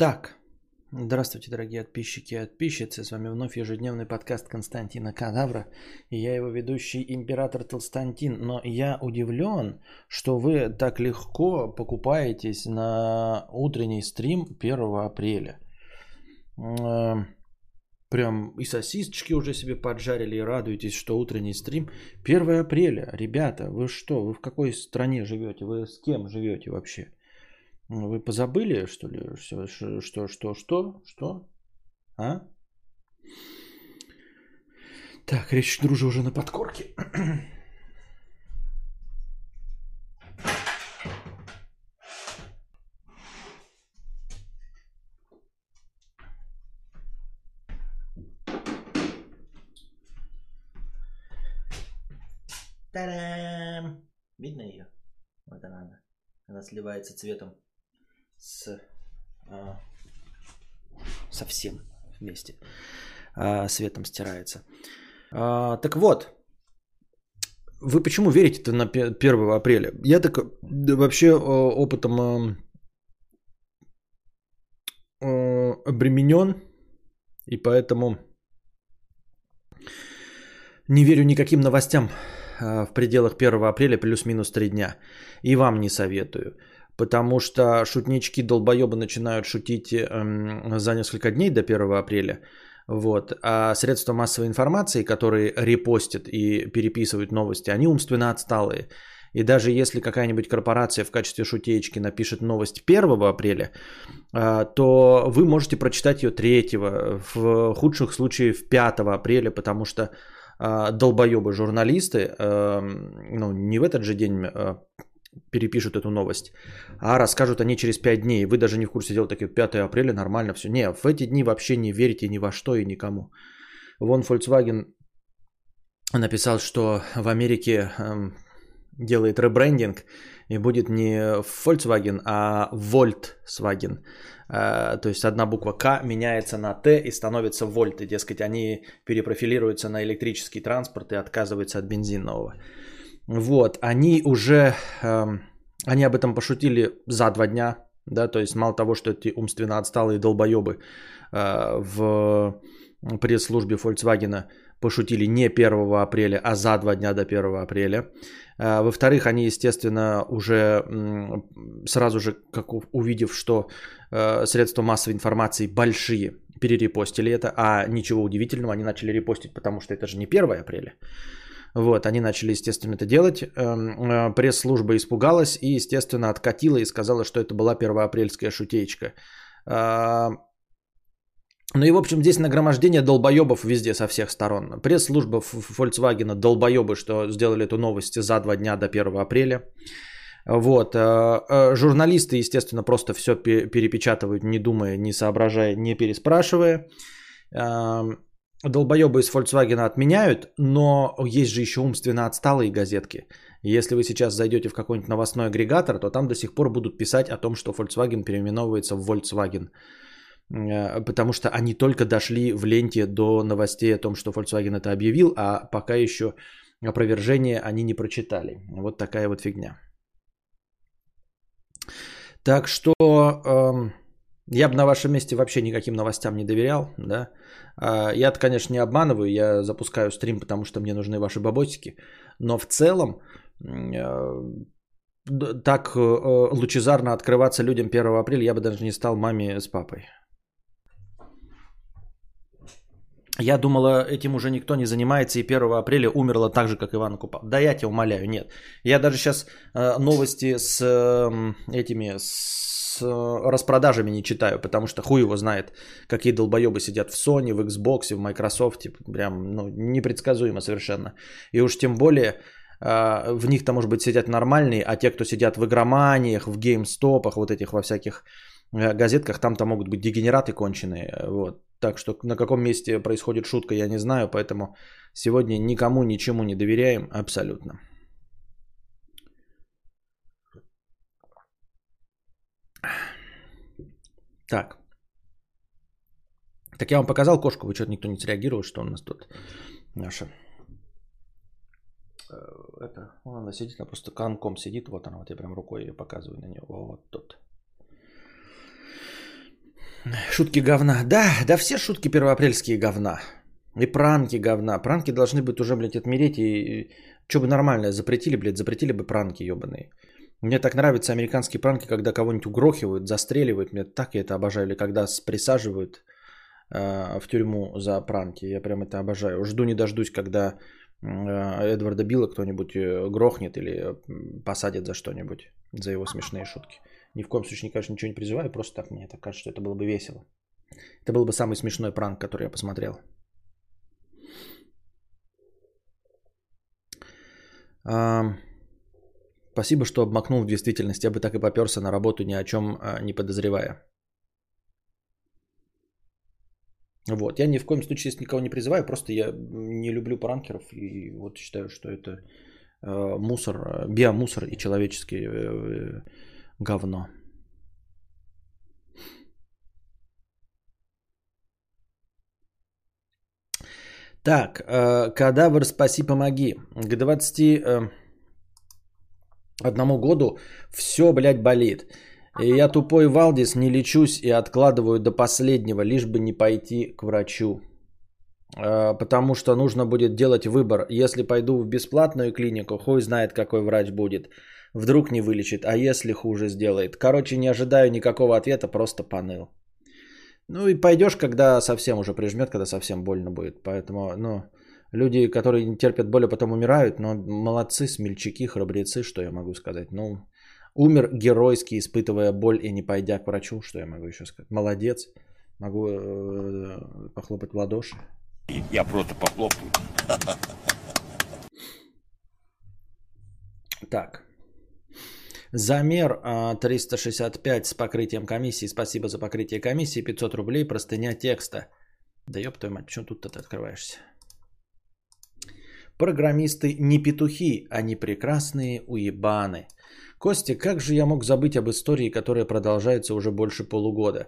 Так, здравствуйте, дорогие подписчики и подписчицы. С вами вновь ежедневный подкаст Константина Кадавра. И я его ведущий император Толстантин. Но я удивлен, что вы так легко покупаетесь на утренний стрим 1 апреля. Э, Прям и сосисочки уже себе поджарили и радуетесь, что утренний стрим 1 апреля. Ребята, вы что, вы в какой стране живете? Вы с кем живете вообще? Вы позабыли, что ли? Что, что, что, что? Что? А? Так, речь дружи уже на подкорке. Та-дам! Видно ее? Вот она, она. Она сливается цветом с а, совсем вместе. А, светом стирается. А, так вот, вы почему верите-то на 1 апреля? Я так вообще а, опытом а, а, обременен, и поэтому не верю никаким новостям в пределах 1 апреля плюс-минус 3 дня. И вам не советую потому что шутнички долбоебы начинают шутить эм, за несколько дней до 1 апреля. Вот. А средства массовой информации, которые репостят и переписывают новости, они умственно отсталые. И даже если какая-нибудь корпорация в качестве шутеечки напишет новость 1 апреля, э, то вы можете прочитать ее 3, в худших случаях 5 апреля, потому что э, долбоебы журналисты, э, ну не в этот же день э, перепишут эту новость, а расскажут они через 5 дней. Вы даже не в курсе дела, такие 5 апреля, нормально все. Не, в эти дни вообще не верите ни во что и никому. Вон Volkswagen написал, что в Америке эм, делает ребрендинг и будет не Volkswagen, а Volkswagen. Э, то есть одна буква К меняется на Т и становится Volt. И, дескать, они перепрофилируются на электрический транспорт и отказываются от бензинового. Вот, они уже, э, они об этом пошутили за два дня, да, то есть мало того, что эти умственно отсталые долбоебы э, в пресс-службе Volkswagen пошутили не 1 апреля, а за два дня до 1 апреля. Э, во-вторых, они, естественно, уже сразу же, как увидев, что э, средства массовой информации большие, перерепостили это, а ничего удивительного, они начали репостить, потому что это же не 1 апреля. Вот, они начали, естественно, это делать. Эм, э, пресс-служба испугалась и, естественно, откатила и сказала, что это была первоапрельская шутеечка. А, ну и, в общем, здесь нагромождение долбоебов везде со всех сторон. Пресс-служба Volkswagen долбоебы, что сделали эту новость за два дня до 1 апреля. Вот. Э, э, журналисты, естественно, просто все перепечатывают, не думая, не соображая, не переспрашивая. Долбоебы из Volkswagen отменяют, но есть же еще умственно отсталые газетки. Если вы сейчас зайдете в какой-нибудь новостной агрегатор, то там до сих пор будут писать о том, что Volkswagen переименовывается в Volkswagen. Э, потому что они только дошли в ленте до новостей о том, что Volkswagen это объявил, а пока еще опровержение они не прочитали. Вот такая вот фигня. Так что эм, я бы на вашем месте вообще никаким новостям не доверял, да. А, я конечно, не обманываю, я запускаю стрим, потому что мне нужны ваши бабосики. Но в целом э, так э, лучезарно открываться людям 1 апреля я бы даже не стал маме с папой. Я думала, этим уже никто не занимается, и 1 апреля умерла так же, как Иван Купал. Да я тебя умоляю, нет. Я даже сейчас э, новости с этими, с Э, распродажами не читаю, потому что хуй его знает, какие долбоебы сидят в Sony, в Xbox, в Microsoft. Прям ну, непредсказуемо совершенно. И уж тем более э, в них-то, может быть, сидят нормальные, а те, кто сидят в игроманиях, в геймстопах, вот этих во всяких э, газетках, там-то могут быть дегенераты конченые. Вот. Так что на каком месте происходит шутка, я не знаю, поэтому сегодня никому ничему не доверяем абсолютно. Так. Так я вам показал кошку, вы что-то никто не среагировал, что у нас тут наша. Э, это, она сидит, она просто канком сидит, вот она, вот я прям рукой ее показываю на нее, вот тут. Шутки говна. Да, да все шутки первоапрельские говна. И пранки говна. Пранки должны быть уже, блядь, отмереть. И что бы нормальное запретили, блядь, запретили бы пранки ебаные. Мне так нравятся американские пранки, когда кого-нибудь угрохивают, застреливают. Мне так я это обожаю. Или когда присаживают э, в тюрьму за пранки. Я прям это обожаю. Жду не дождусь, когда э, Эдварда Билла кто-нибудь э, грохнет или посадит за что-нибудь, за его смешные шутки. Ни в коем случае, конечно, ничего не призываю, просто так мне так кажется, что это было бы весело. Это был бы самый смешной пранк, который я посмотрел. А, спасибо, что обмакнул в действительность. Я бы так и поперся на работу, ни о чем а, не подозревая. Вот, я ни в коем случае никого не призываю, просто я не люблю пранкеров и вот считаю, что это э, мусор, биомусор и человеческий э, говно. Так, э, кадавр, спаси, помоги. К 21 э, году все, блядь, болит. И я тупой Валдис, не лечусь и откладываю до последнего, лишь бы не пойти к врачу. Э, потому что нужно будет делать выбор. Если пойду в бесплатную клинику, хуй знает, какой врач будет. Вдруг не вылечит, а если хуже сделает. Короче, не ожидаю никакого ответа, просто поныл. Ну и пойдешь, когда совсем уже прижмет, когда совсем больно будет. Поэтому, ну, люди, которые не терпят боли, потом умирают, но молодцы, смельчаки, храбрецы, что я могу сказать. Ну, умер геройски, испытывая боль и не пойдя к врачу, что я могу еще сказать. Молодец, могу э, похлопать в ладоши. Я просто похлопаю. Так. Замер 365 с покрытием комиссии. Спасибо за покрытие комиссии. 500 рублей. Простыня текста. Да ёб твою мать, почему тут ты открываешься? Программисты не петухи, они прекрасные уебаны. Костя, как же я мог забыть об истории, которая продолжается уже больше полугода?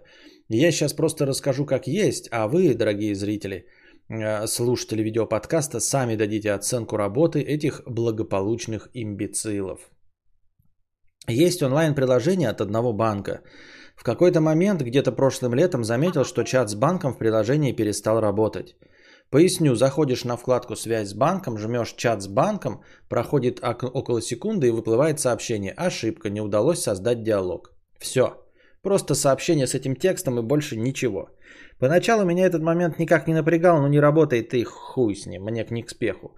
Я сейчас просто расскажу, как есть, а вы, дорогие зрители, э, слушатели видеоподкаста, сами дадите оценку работы этих благополучных имбецилов. Есть онлайн-приложение от одного банка. В какой-то момент, где-то прошлым летом, заметил, что чат с банком в приложении перестал работать. Поясню, заходишь на вкладку «Связь с банком», жмешь «Чат с банком», проходит около секунды и выплывает сообщение «Ошибка, не удалось создать диалог». Все. Просто сообщение с этим текстом и больше ничего. Поначалу меня этот момент никак не напрягал, но не работает и хуй с ним, мне не к спеху.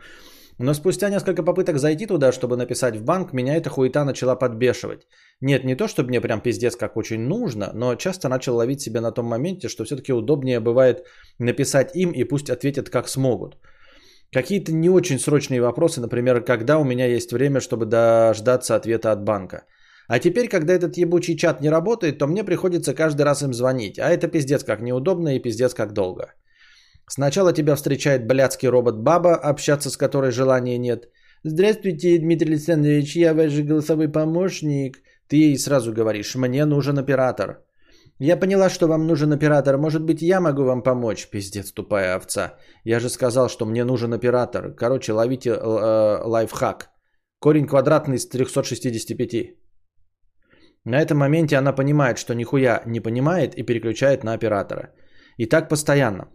Но спустя несколько попыток зайти туда, чтобы написать в банк, меня эта хуета начала подбешивать. Нет, не то, чтобы мне прям пиздец как очень нужно, но часто начал ловить себя на том моменте, что все-таки удобнее бывает написать им и пусть ответят как смогут. Какие-то не очень срочные вопросы, например, когда у меня есть время, чтобы дождаться ответа от банка. А теперь, когда этот ебучий чат не работает, то мне приходится каждый раз им звонить. А это пиздец как неудобно и пиздец как долго. Сначала тебя встречает блядский робот-баба, общаться с которой желания нет. «Здравствуйте, Дмитрий Александрович, я ваш голосовой помощник». Ты ей сразу говоришь, мне нужен оператор. Я поняла, что вам нужен оператор. Может быть, я могу вам помочь? Пиздец, тупая овца. Я же сказал, что мне нужен оператор. Короче, ловите э, лайфхак. Корень квадратный из 365. На этом моменте она понимает, что нихуя не понимает и переключает на оператора. И так постоянно.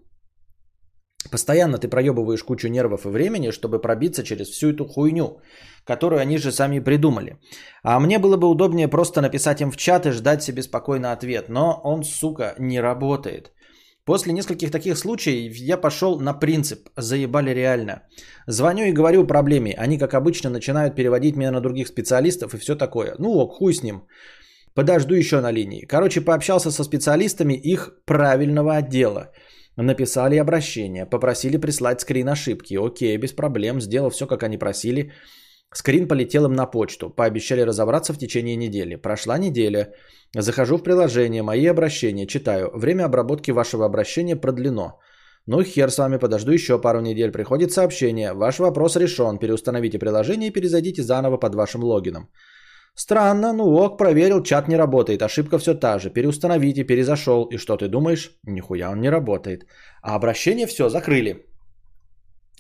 Постоянно ты проебываешь кучу нервов и времени, чтобы пробиться через всю эту хуйню, которую они же сами придумали. А мне было бы удобнее просто написать им в чат и ждать себе спокойно ответ. Но он, сука, не работает. После нескольких таких случаев я пошел на принцип. Заебали реально. Звоню и говорю о проблеме. Они, как обычно, начинают переводить меня на других специалистов и все такое. Ну ок, хуй с ним. Подожду еще на линии. Короче, пообщался со специалистами их правильного отдела. Написали обращение, попросили прислать скрин ошибки. Окей, без проблем, сделал все, как они просили. Скрин полетел им на почту. Пообещали разобраться в течение недели. Прошла неделя. Захожу в приложение, мои обращения, читаю. Время обработки вашего обращения продлено. Ну хер с вами, подожду еще пару недель. Приходит сообщение. Ваш вопрос решен. Переустановите приложение и перезайдите заново под вашим логином. Странно, ну ок, проверил, чат не работает, ошибка все та же. Переустановите, перезашел. И что ты думаешь? Нихуя он не работает. А обращение все, закрыли.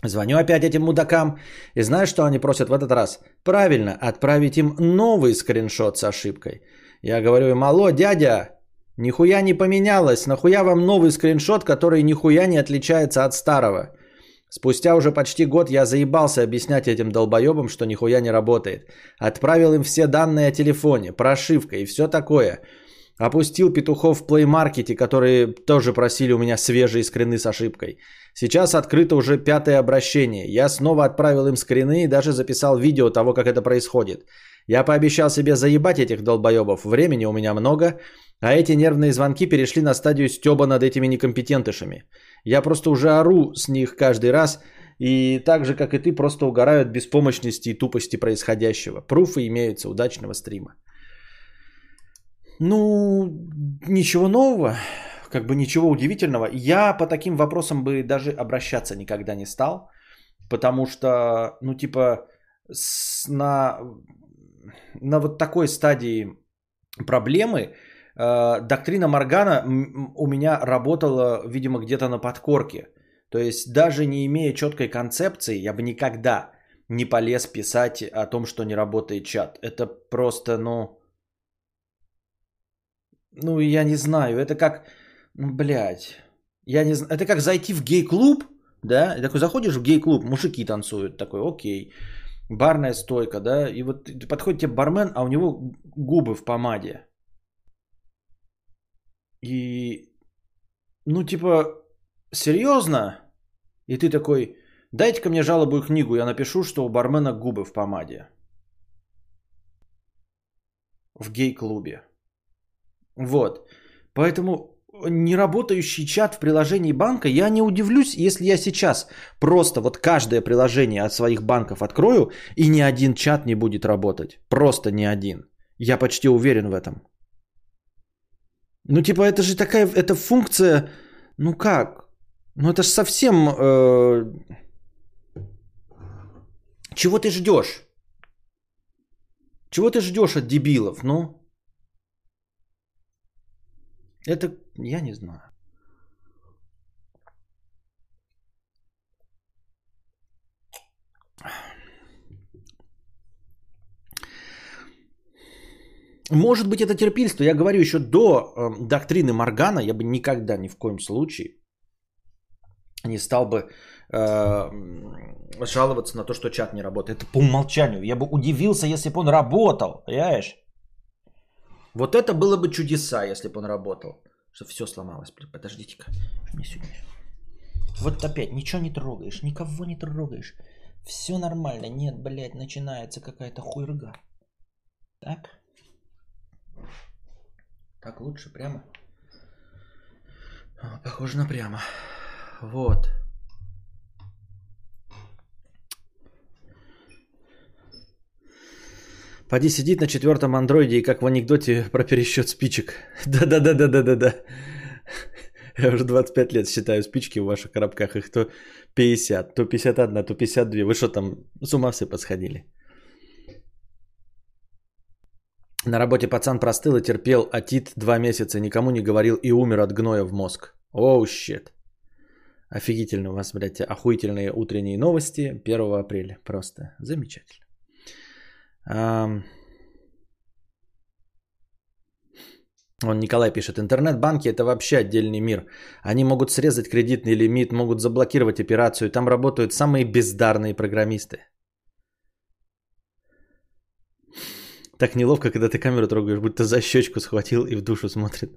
Звоню опять этим мудакам. И знаешь, что они просят в этот раз? Правильно, отправить им новый скриншот с ошибкой. Я говорю им, алло, дядя, Нихуя не поменялось. Нахуя вам новый скриншот, который нихуя не отличается от старого? Спустя уже почти год я заебался объяснять этим долбоебам, что нихуя не работает. Отправил им все данные о телефоне, прошивка и все такое. Опустил петухов в плеймаркете, которые тоже просили у меня свежие скрины с ошибкой. Сейчас открыто уже пятое обращение. Я снова отправил им скрины и даже записал видео того, как это происходит. Я пообещал себе заебать этих долбоебов. Времени у меня много, а эти нервные звонки перешли на стадию стеба над этими некомпетентышами. Я просто уже ору с них каждый раз, и так же, как и ты, просто угораю от беспомощности и тупости происходящего. Пруфы имеются. Удачного стрима. Ну, ничего нового, как бы ничего удивительного. Я по таким вопросам бы даже обращаться никогда не стал, потому что, ну, типа, с, на, на вот такой стадии проблемы доктрина Моргана у меня работала, видимо, где-то на подкорке. То есть даже не имея четкой концепции, я бы никогда не полез писать о том, что не работает чат. Это просто, ну, ну, я не знаю, это как, ну, блядь, я не знаю, это как зайти в гей-клуб, да, и такой заходишь в гей-клуб, мужики танцуют, такой, окей, барная стойка, да, и вот подходит тебе бармен, а у него губы в помаде. И, ну, типа, серьезно? И ты такой, дайте-ка мне жалобную книгу, я напишу, что у бармена губы в помаде. В гей-клубе. Вот. Поэтому неработающий чат в приложении банка, я не удивлюсь, если я сейчас просто вот каждое приложение от своих банков открою, и ни один чат не будет работать. Просто ни один. Я почти уверен в этом. Ну, типа, это же такая, это функция, ну как? Ну, это же совсем... Э... Чего ты ждешь? Чего ты ждешь от дебилов, ну? Это я не знаю. Может быть, это терпильство. Я говорю, еще до э, доктрины Моргана я бы никогда ни в коем случае не стал бы э, жаловаться на то, что чат не работает. Это по умолчанию. Я бы удивился, если бы он работал. Понимаешь? Вот это было бы чудеса, если бы он работал. Что все сломалось. Подождите-ка. Вот опять, ничего не трогаешь, никого не трогаешь. Все нормально. Нет, блядь, начинается какая-то хуйрга. Так? Так лучше прямо? Похоже на прямо. Вот. Поди сидит на четвертом андроиде и как в анекдоте про пересчет спичек. Да-да-да-да-да-да-да. Я уже 25 лет считаю спички в ваших коробках. Их то 50, то 51, то 52. Вы что там, с ума все подсходили? На работе пацан простыл и терпел атит два месяца, никому не говорил и умер от гноя в мозг. Оу, oh, щит. Офигительно у вас, блядь, охуительные утренние новости 1 апреля. Просто замечательно. Он Николай пишет, интернет-банки это вообще отдельный мир. Они могут срезать кредитный лимит, могут заблокировать операцию. Там работают самые бездарные программисты. Так неловко, когда ты камеру трогаешь, будто за щечку схватил и в душу смотрит.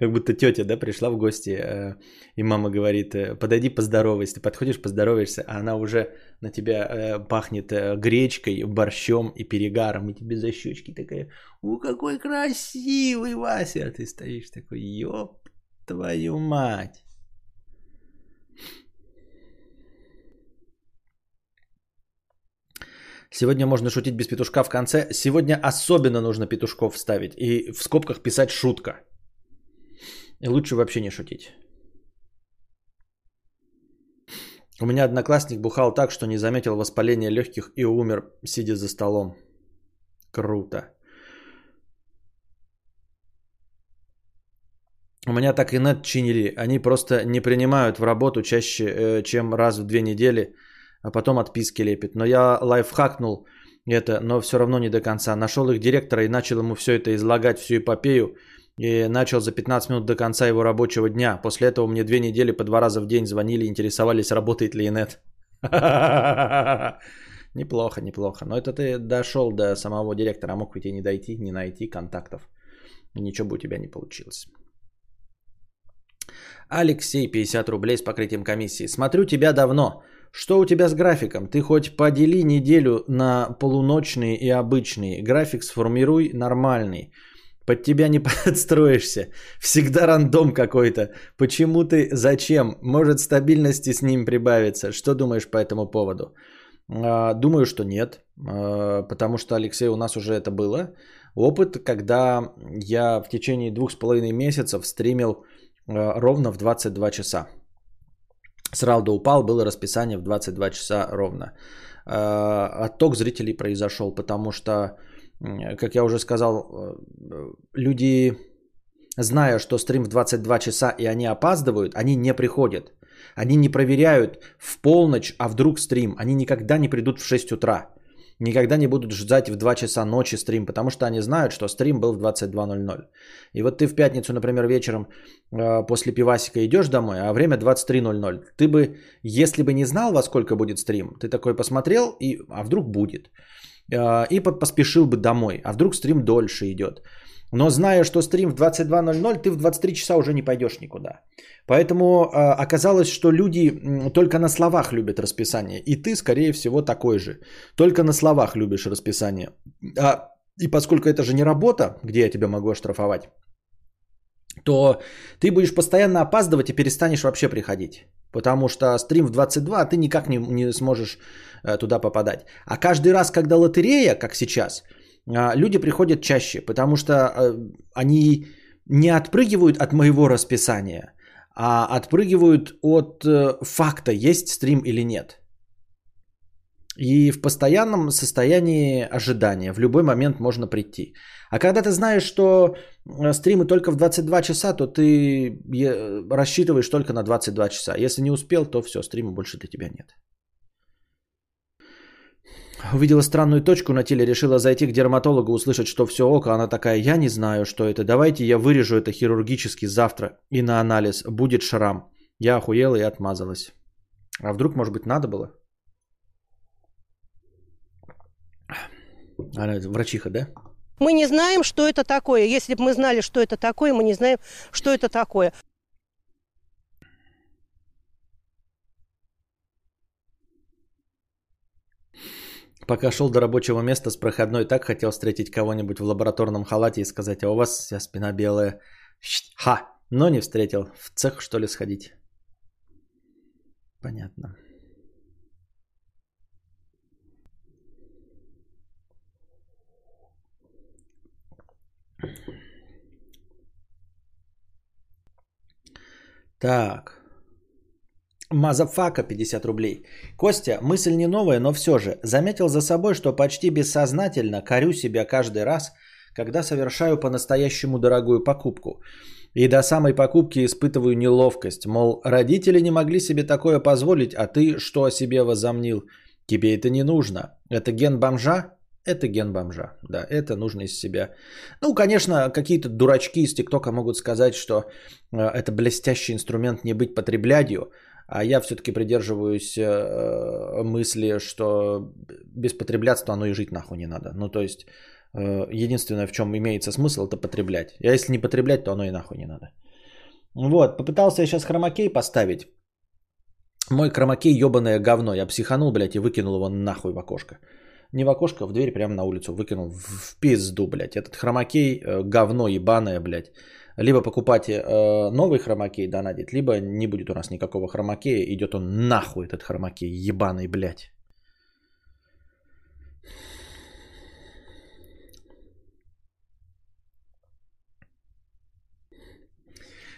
Как будто тетя, да, пришла в гости, э, и мама говорит, э, подойди поздоровайся. Ты подходишь, поздороваешься, а она уже на тебя э, пахнет гречкой, борщом и перегаром, и тебе за щечки такая, у, какой красивый Вася. А ты стоишь такой, ёб твою мать. Сегодня можно шутить без петушка в конце. Сегодня особенно нужно петушков вставить и в скобках писать шутка. И лучше вообще не шутить. У меня одноклассник бухал так, что не заметил воспаления легких и умер, сидя за столом. Круто. У меня так и нет чинили. Они просто не принимают в работу чаще, э, чем раз в две недели, а потом отписки лепят. Но я лайфхакнул это, но все равно не до конца. Нашел их директора и начал ему все это излагать, всю эпопею. И начал за 15 минут до конца его рабочего дня. После этого мне две недели по два раза в день звонили, интересовались, работает ли инет. Неплохо, неплохо. Но это ты дошел до самого директора, а мог ведь и не дойти, не найти контактов. Ничего бы у тебя не получилось. Алексей, 50 рублей с покрытием комиссии. Смотрю тебя давно. Что у тебя с графиком? Ты хоть подели неделю на полуночные и обычные. График сформируй нормальный. Под тебя не подстроишься. Всегда рандом какой-то. Почему ты? Зачем? Может стабильности с ним прибавиться? Что думаешь по этому поводу? А, думаю, что нет. А, потому что, Алексей, у нас уже это было. Опыт, когда я в течение двух с половиной месяцев стримил а, ровно в 22 часа. Сразу до упал, было расписание в 22 часа ровно. Отток зрителей произошел, потому что как я уже сказал, э, люди, зная, что стрим в 22 часа и они опаздывают, они не приходят. Они не проверяют в полночь, а вдруг стрим. Они никогда не придут в 6 утра. Никогда не будут ждать в 2 часа ночи стрим, потому что они знают, что стрим был в 22.00. И вот ты в пятницу, например, вечером э, после пивасика идешь домой, а время 23.00. Ты бы, если бы не знал, во сколько будет стрим, ты такой посмотрел, и, а вдруг будет. А, и поспешил бы домой. А вдруг стрим дольше идет. Но зная, что стрим в 22.00, ты в 23 часа уже не пойдешь никуда. Поэтому а, оказалось, что люди только на словах любят расписание. И ты, скорее всего, такой же. Только на словах любишь расписание. А, и поскольку это же не работа, где я тебя могу оштрафовать, то ты будешь постоянно опаздывать и перестанешь вообще приходить. Потому что стрим в 22, а ты никак не, не сможешь э, туда попадать. А каждый раз, когда лотерея, как сейчас, э, люди приходят чаще, потому что э, они не отпрыгивают от моего расписания, а отпрыгивают от э, факта, есть стрим или нет. И в постоянном состоянии ожидания. В любой момент можно прийти. А когда ты знаешь, что э, стримы только в 22 часа, то ты рассчитываешь только на 22 часа. Если не успел, то все, стрима больше для тебя нет. Увидела странную точку на теле, решила зайти к дерматологу, услышать, что все ок, а она такая, я не знаю, что это, давайте я вырежу это хирургически завтра и на анализ, будет шрам. Я охуела и отмазалась. А вдруг, может быть, надо было? Она врачиха, да? Мы не знаем, что это такое. Если бы мы знали, что это такое, мы не знаем, что это такое. Пока шел до рабочего места с проходной, так хотел встретить кого-нибудь в лабораторном халате и сказать, а у вас вся спина белая. Ха! Но не встретил. В цех, что ли, сходить? Понятно. Так. Мазафака 50 рублей. Костя, мысль не новая, но все же. Заметил за собой, что почти бессознательно корю себя каждый раз, когда совершаю по-настоящему дорогую покупку. И до самой покупки испытываю неловкость. Мол, родители не могли себе такое позволить, а ты что о себе возомнил? Тебе это не нужно. Это ген бомжа? Это ген бомжа. Да, это нужно из себя. Ну, конечно, какие-то дурачки из ТикТока могут сказать, что э, это блестящий инструмент не быть потреблядью. А я все-таки придерживаюсь э, мысли, что без потреблятства оно и жить нахуй не надо. Ну, то есть, э, единственное, в чем имеется смысл, это потреблять. А если не потреблять, то оно и нахуй не надо. Вот, попытался я сейчас хромакей поставить. Мой хромакей ебаное говно. Я психанул, блядь, и выкинул его нахуй в окошко не в окошко, в дверь прямо на улицу выкинул. В пизду, блядь. Этот хромакей э, говно ебаное, блядь. Либо покупайте э, новый хромакей донатить, либо не будет у нас никакого хромакея. Идет он нахуй, этот хромакей ебаный, блядь.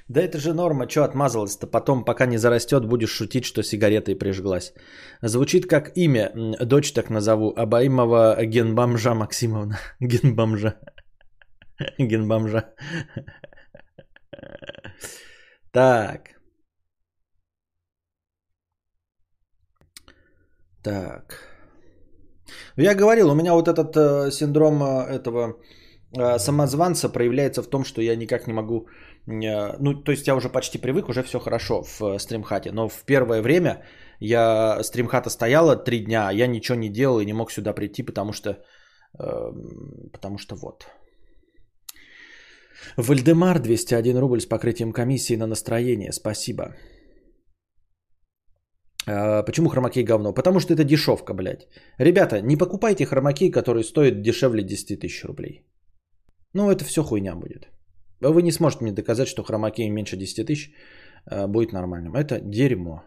Да это же норма, что отмазалась-то? Потом, пока не зарастет, будешь шутить, что сигаретой прижглась. Звучит как имя, дочь так назову, Абаимова генбомжа Максимовна. Генбомжа. Генбомжа. Так. Так. Я говорил, у меня вот этот э, синдром э, этого э, самозванца проявляется в том, что я никак не могу... Э, ну, то есть я уже почти привык, уже все хорошо в э, стримхате. Но в первое время я стримхата стояла три дня, а я ничего не делал и не мог сюда прийти, потому что... Э, потому что вот. Вальдемар 201 рубль с покрытием комиссии на настроение. Спасибо. А, почему хромакей говно? Потому что это дешевка, блядь. Ребята, не покупайте хромакей, который стоит дешевле 10 тысяч рублей. Ну, это все хуйня будет. Вы не сможете мне доказать, что хромакей меньше 10 тысяч а, будет нормальным. Это дерьмо.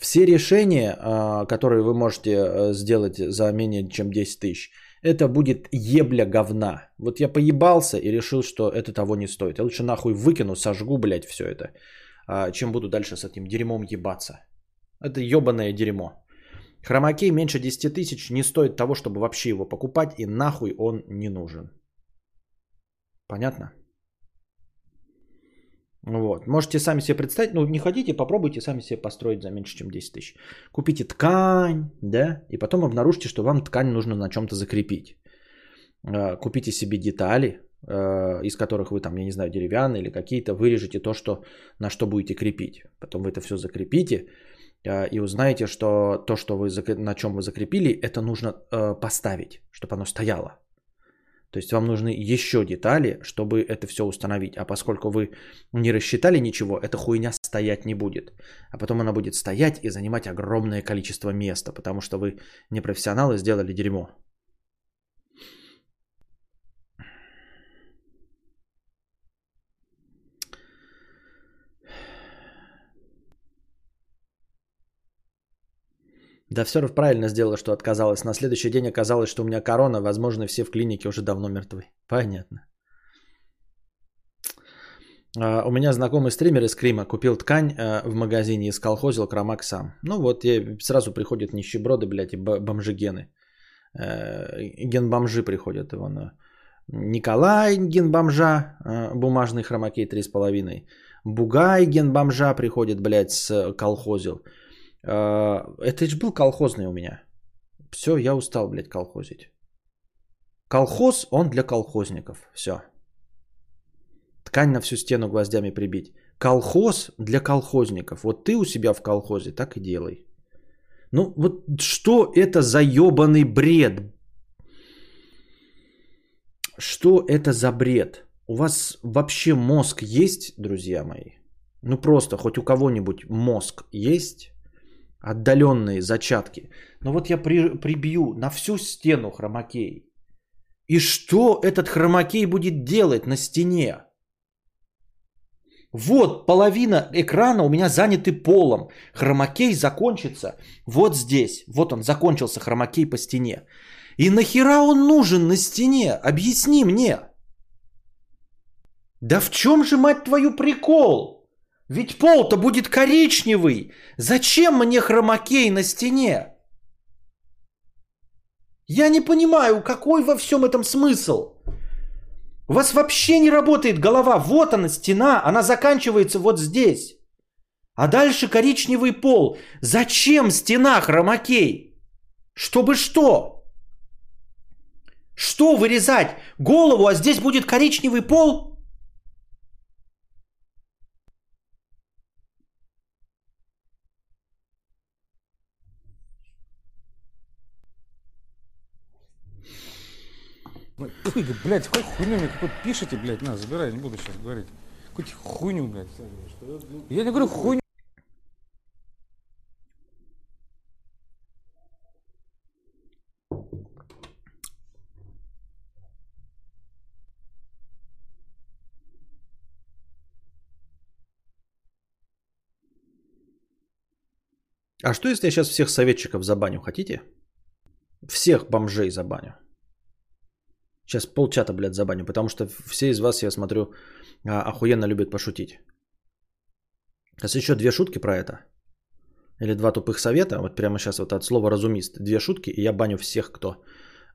Все решения, а, которые вы можете сделать за менее чем 10 тысяч, это будет ебля говна. Вот я поебался и решил, что это того не стоит. Я лучше нахуй выкину, сожгу, блядь, все это, чем буду дальше с этим дерьмом ебаться. Это ебаное дерьмо. Хромакей меньше 10 тысяч не стоит того, чтобы вообще его покупать, и нахуй он не нужен. Понятно? Вот. Можете сами себе представить, ну не хотите, попробуйте сами себе построить за меньше, чем 10 тысяч. Купите ткань, да, и потом обнаружите, что вам ткань нужно на чем-то закрепить. А, купите себе детали, а, из которых вы там, я не знаю, деревянные или какие-то, вырежете то, что, на что будете крепить. Потом вы это все закрепите, а, и узнаете, что то, что вы, на чем вы закрепили, это нужно поставить, чтобы оно стояло. То есть вам нужны еще детали, чтобы это все установить. А поскольку вы не рассчитали ничего, эта хуйня стоять не будет. А потом она будет стоять и занимать огромное количество места, потому что вы не профессионалы, сделали дерьмо. Да все правильно сделала, что отказалась. На следующий день оказалось, что у меня корона. Возможно, все в клинике уже давно мертвы. Понятно. А, у меня знакомый стример из Крима купил ткань а, в магазине и сколхозил кромак сам. Ну вот, сразу приходят нищеброды, блядь, и бомжи-гены. Э, ген-бомжи приходят. Вон, Николай ген-бомжа, а, бумажный хромакей 3,5. Бугай ген-бомжа приходит, блядь, с колхозил. А, это же был колхозный у меня. Все, я устал, блядь, колхозить. Колхоз, он для колхозников. Все. Ткань на всю стену гвоздями прибить. Колхоз для колхозников. Вот ты у себя в колхозе так и делай. Ну вот что это за ебаный бред? Что это за бред? У вас вообще мозг есть, друзья мои? Ну просто хоть у кого-нибудь мозг есть? Отдаленные зачатки. Но вот я при, прибью на всю стену хромакей. И что этот хромакей будет делать на стене? Вот половина экрана у меня заняты полом. Хромакей закончится вот здесь. Вот он закончился хромакей по стене. И нахера он нужен на стене? Объясни мне. Да в чем же, мать твою, прикол? Ведь пол-то будет коричневый. Зачем мне хромакей на стене? Я не понимаю, какой во всем этом смысл? У вас вообще не работает голова. Вот она, стена, она заканчивается вот здесь. А дальше коричневый пол. Зачем стена хромакей? Чтобы что? Что вырезать? Голову, а здесь будет коричневый пол? Ой, блядь, хоть хуйню мне какой пишите, блядь, на, забирай, не буду сейчас говорить. Какую хуйню, блядь. Я не говорю хуйню. А что если я сейчас всех советчиков забаню, хотите? Всех бомжей забаню. Сейчас полчата, блядь, забаню, потому что все из вас, я смотрю, а, охуенно любят пошутить. Сейчас еще две шутки про это. Или два тупых совета. Вот прямо сейчас вот от слова разумист. Две шутки, и я баню всех, кто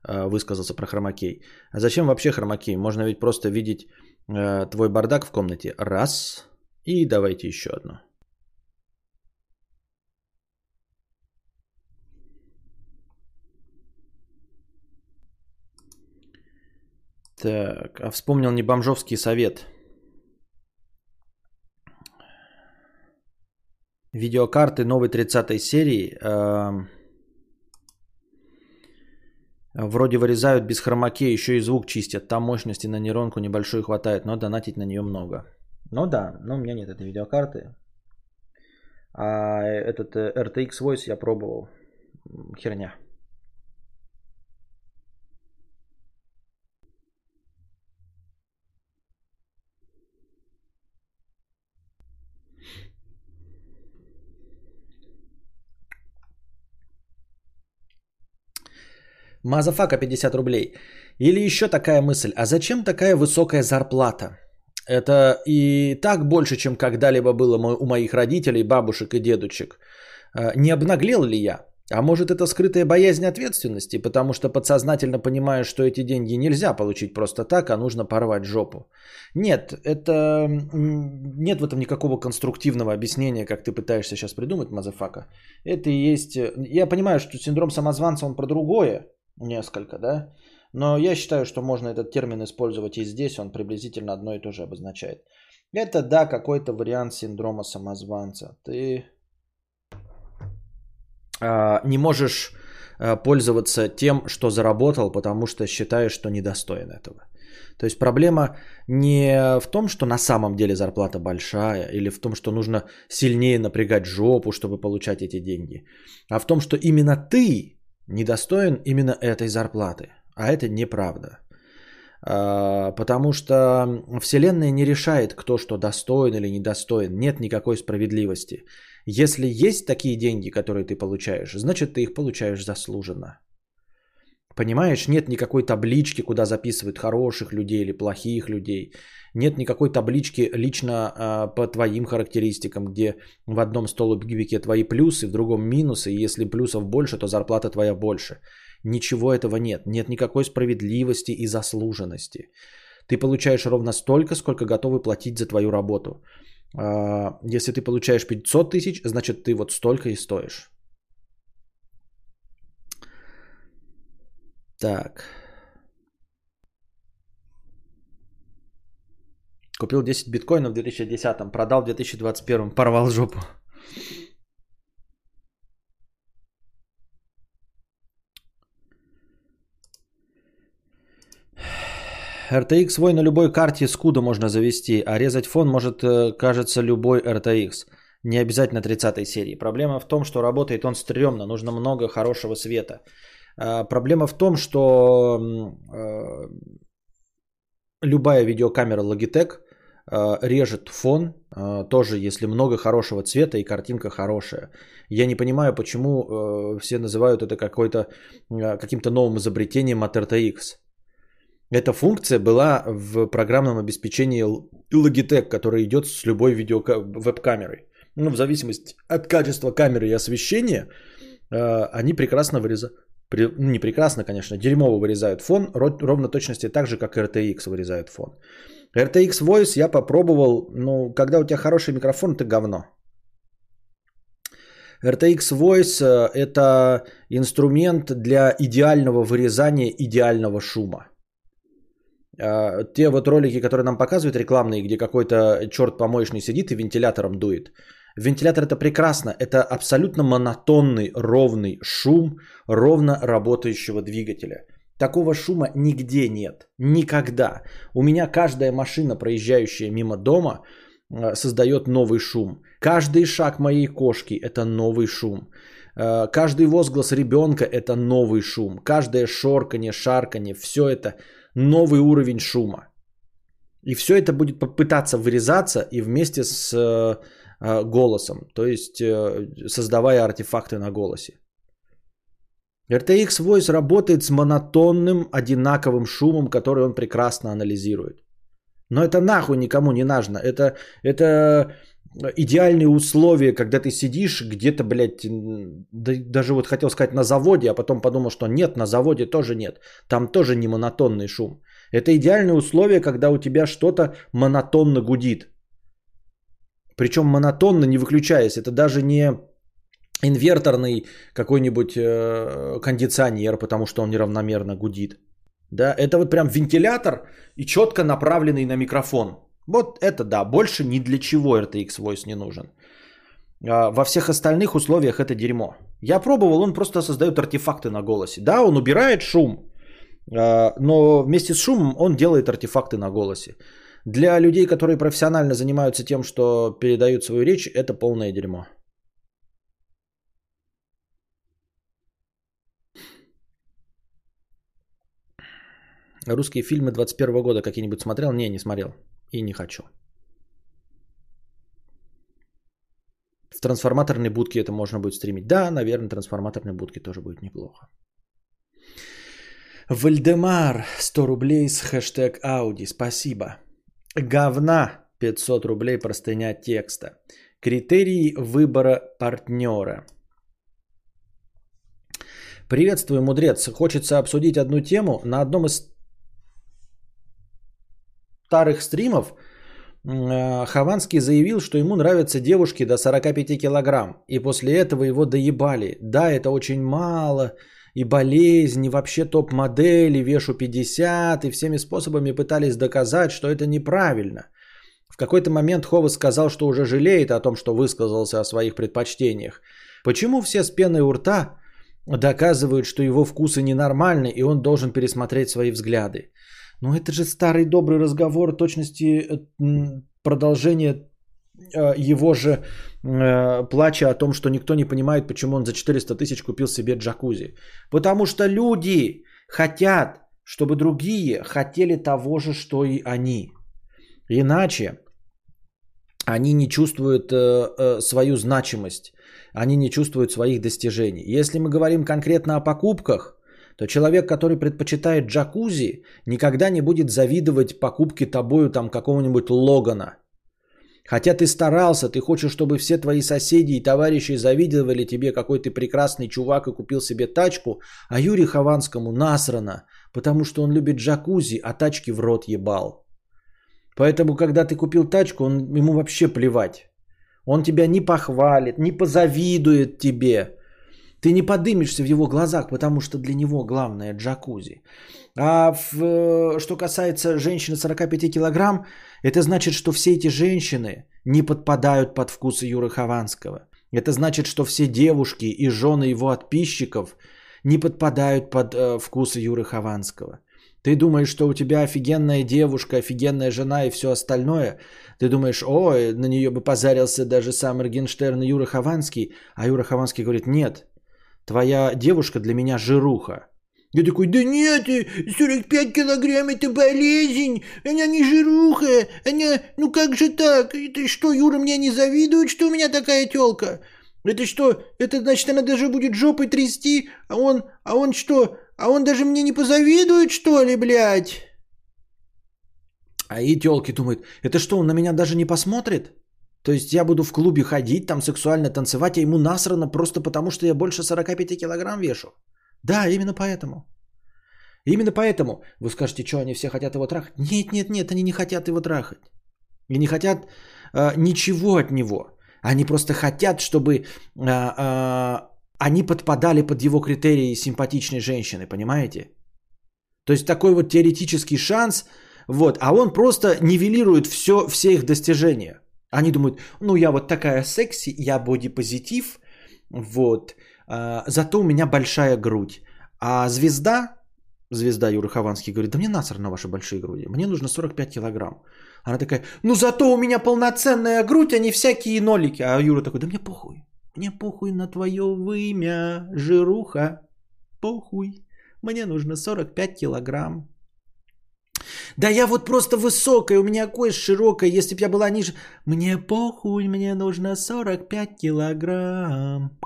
а, высказался про хромакей. А зачем вообще хромакей? Можно ведь просто видеть э, твой бардак в комнате. Раз. И давайте еще одно. Так, а вспомнил не бомжовский совет. Видеокарты новой 30 серии э, вроде вырезают без хромаке, еще и звук чистят. Там мощности на нейронку небольшой хватает, но донатить на нее много. Ну да, но у меня нет этой видеокарты. А этот э, RTX Voice я пробовал. Херня. Мазафака 50 рублей. Или еще такая мысль. А зачем такая высокая зарплата? Это и так больше, чем когда-либо было у моих родителей, бабушек и дедушек. А, не обнаглел ли я? А может это скрытая боязнь ответственности, потому что подсознательно понимаю, что эти деньги нельзя получить просто так, а нужно порвать жопу. Нет, это нет в этом никакого конструктивного объяснения, как ты пытаешься сейчас придумать, мазафака. Это и есть... Я понимаю, что синдром самозванца, он про другое несколько, да? Но я считаю, что можно этот термин использовать и здесь, он приблизительно одно и то же обозначает. Это, да, какой-то вариант синдрома самозванца. Ты а, не можешь а, пользоваться тем, что заработал, потому что считаешь, что недостоин этого. То есть проблема не в том, что на самом деле зарплата большая, или в том, что нужно сильнее напрягать жопу, чтобы получать эти деньги, а в том, что именно ты недостоин именно этой зарплаты. А это неправда. А, потому что Вселенная не решает, кто что достоин или недостоин. Нет никакой справедливости. Если есть такие деньги, которые ты получаешь, значит ты их получаешь заслуженно. Понимаешь, нет никакой таблички, куда записывают хороших людей или плохих людей. Нет никакой таблички лично э, по твоим характеристикам, где в одном столбике твои плюсы, в другом минусы. И если плюсов больше, то зарплата твоя больше. Ничего этого нет. Нет никакой справедливости и заслуженности. Ты получаешь ровно столько, сколько готовы платить за твою работу. А, если ты получаешь 500 тысяч, значит ты вот столько и стоишь. Так. Купил 10 биткоинов в 2010, продал в 2021, порвал жопу. RTX свой на любой карте скуда можно завести, а резать фон может, э, кажется, любой RTX. Не обязательно 30 серии. Проблема в том, что работает он стрёмно, нужно много хорошего света. А, проблема в том, что э, любая видеокамера Logitech режет фон, тоже если много хорошего цвета и картинка хорошая. Я не понимаю, почему все называют это какой-то, каким-то новым изобретением от RTX. Эта функция была в программном обеспечении Logitech, который идет с любой видео веб-камерой. Ну, в зависимости от качества камеры и освещения, э, они прекрасно вырезают. Ну, не прекрасно, конечно, дерьмово вырезают фон, ровно точности так же, как RTX вырезают фон. RTX Voice я попробовал, ну, когда у тебя хороший микрофон, это говно. RTX Voice э, – это инструмент для идеального вырезания идеального шума. А, те вот ролики, которые нам показывают рекламные, где какой-то черт помоечный сидит и вентилятором дует. Вентилятор это прекрасно, это абсолютно монотонный, ровный шум ровно работающего двигателя. Такого шума нигде нет, никогда. У меня каждая машина, проезжающая мимо дома, а, создает новый шум. Каждый шаг моей кошки – это новый шум. А, каждый возглас ребенка – это новый шум. Каждое шорканье, шарканье – все это новый уровень шума. И все это будет попытаться вырезаться и вместе с э, э, голосом, то есть э, создавая артефакты на голосе. RTX Voice работает с монотонным одинаковым шумом, который он прекрасно анализирует. Но это нахуй никому не нужно. Это, это идеальные условия, когда ты сидишь где-то, блядь, даже вот хотел сказать на заводе, а потом подумал, что нет, на заводе тоже нет. Там тоже не монотонный шум. Это идеальные условия, когда у тебя что-то монотонно гудит. Причем монотонно не выключаясь. Это даже не инверторный какой-нибудь э, кондиционер, потому что он неравномерно гудит. Да, это вот прям вентилятор и четко направленный на микрофон. Вот это да, больше ни для чего RTX Voice не нужен. А во всех остальных условиях это дерьмо. Я пробовал, он просто создает артефакты на голосе. Да, он убирает шум, а, но вместе с шумом он делает артефакты на голосе. Для людей, которые профессионально занимаются тем, что передают свою речь, это полное дерьмо. Русские фильмы 21 года какие-нибудь смотрел? Не, не смотрел. И не хочу. В трансформаторной будке это можно будет стримить. Да, наверное, трансформаторной будке тоже будет неплохо. Вальдемар, 100 рублей с хэштег Ауди. Спасибо. Говна, 500 рублей простыня текста. Критерии выбора партнера. Приветствую, мудрец. Хочется обсудить одну тему. На одном из старых стримов э, Хованский заявил, что ему нравятся девушки до 45 килограмм. И после этого его доебали. Да, это очень мало. И болезнь, и вообще топ-модели, вешу 50. И всеми способами пытались доказать, что это неправильно. В какой-то момент Хова сказал, что уже жалеет о том, что высказался о своих предпочтениях. Почему все с пеной у рта доказывают, что его вкусы ненормальны, и он должен пересмотреть свои взгляды? Ну это же старый добрый разговор, точности э, продолжение э, его же э, плача о том, что никто не понимает, почему он за 400 тысяч купил себе джакузи. Потому что люди хотят, чтобы другие хотели того же, что и они. Иначе они не чувствуют свою значимость, они не чувствуют своих достижений. Если мы говорим конкретно о покупках, то человек, который предпочитает джакузи, никогда не будет завидовать покупке тобою там какого-нибудь Логана. Хотя ты старался, ты хочешь, чтобы все твои соседи и товарищи завидовали тебе, какой ты прекрасный чувак и купил себе тачку, а Юрию Хованскому насрано, потому что он любит джакузи, а тачки в рот ебал. Поэтому, когда ты купил тачку, он, ему вообще плевать. Он тебя не похвалит, не позавидует тебе. Ты не подымешься в его глазах, потому что для него главное джакузи. А в, э, что касается женщины 45 килограмм, это значит, что все эти женщины не подпадают под вкусы Юры Хованского. Это значит, что все девушки и жены его подписчиков не подпадают под э, вкусы Юры Хованского. Ты думаешь, что у тебя офигенная девушка, офигенная жена и все остальное. Ты думаешь, о, на нее бы позарился даже сам Моргенштерн и Юра Хованский. А Юра Хованский говорит, нет, твоя девушка для меня жируха. Я такой, да нет, 45 килограмм это болезнь, она не жируха, она, ну как же так, это что, Юра мне не завидует, что у меня такая телка? Это что, это значит она даже будет жопой трясти, а он, а он что, а он даже мне не позавидует, что ли, блядь? А и телки думают, это что, он на меня даже не посмотрит? То есть я буду в клубе ходить, там сексуально танцевать, а ему насрано просто потому, что я больше 45 килограмм вешу. Да, именно поэтому. Именно поэтому вы скажете, что они все хотят его трахать. Нет, нет, нет, они не хотят его трахать. И не хотят э, ничего от него. Они просто хотят, чтобы э, э, они подпадали под его критерии симпатичной женщины, понимаете? То есть такой вот теоретический шанс, вот, а он просто нивелирует все, все их достижения. Они думают, ну я вот такая секси, я бодипозитив, вот, а, зато у меня большая грудь. А звезда, звезда Юры Хованский говорит, да мне наср на ваши большие груди, мне нужно 45 килограмм. Она такая, ну зато у меня полноценная грудь, а не всякие нолики. А Юра такой, да мне похуй, мне похуй на твое вымя, жируха, похуй. Мне нужно 45 килограмм. Да я вот просто высокая, у меня кость широкая, если бы я была ниже... Мне похуй, мне нужно 45 килограмм.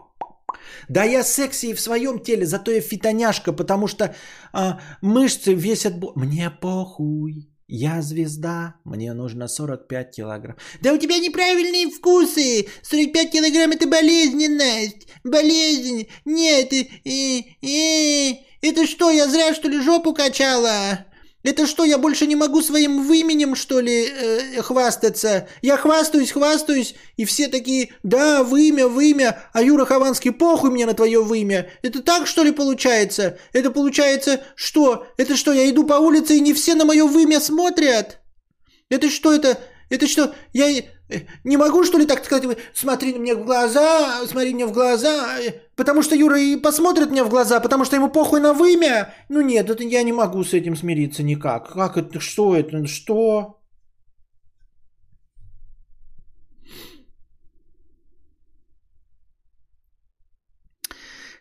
Да я секси в своем теле, зато я фитоняшка, потому что а, мышцы весят... Мне похуй, я звезда, мне нужно 45 килограмм. Да у тебя неправильные вкусы. 45 килограмм это болезненность. Болезнь. Нет, э, э, это что, я зря что ли жопу качала? Это что, я больше не могу своим выменем, что ли, э, хвастаться? Я хвастаюсь, хвастаюсь, и все такие, да, вымя, вымя, а Юра Хованский, похуй мне на твое вымя. Это так, что ли, получается? Это получается, что? Это что, я иду по улице, и не все на мое вымя смотрят? Это что это? Это что, я не могу, что ли, так сказать, смотри мне в глаза, смотри мне в глаза, э, потому что Юра и посмотрит мне в глаза, потому что ему похуй на вымя? Ну нет, это я не могу с этим смириться никак. Как это, что это, что?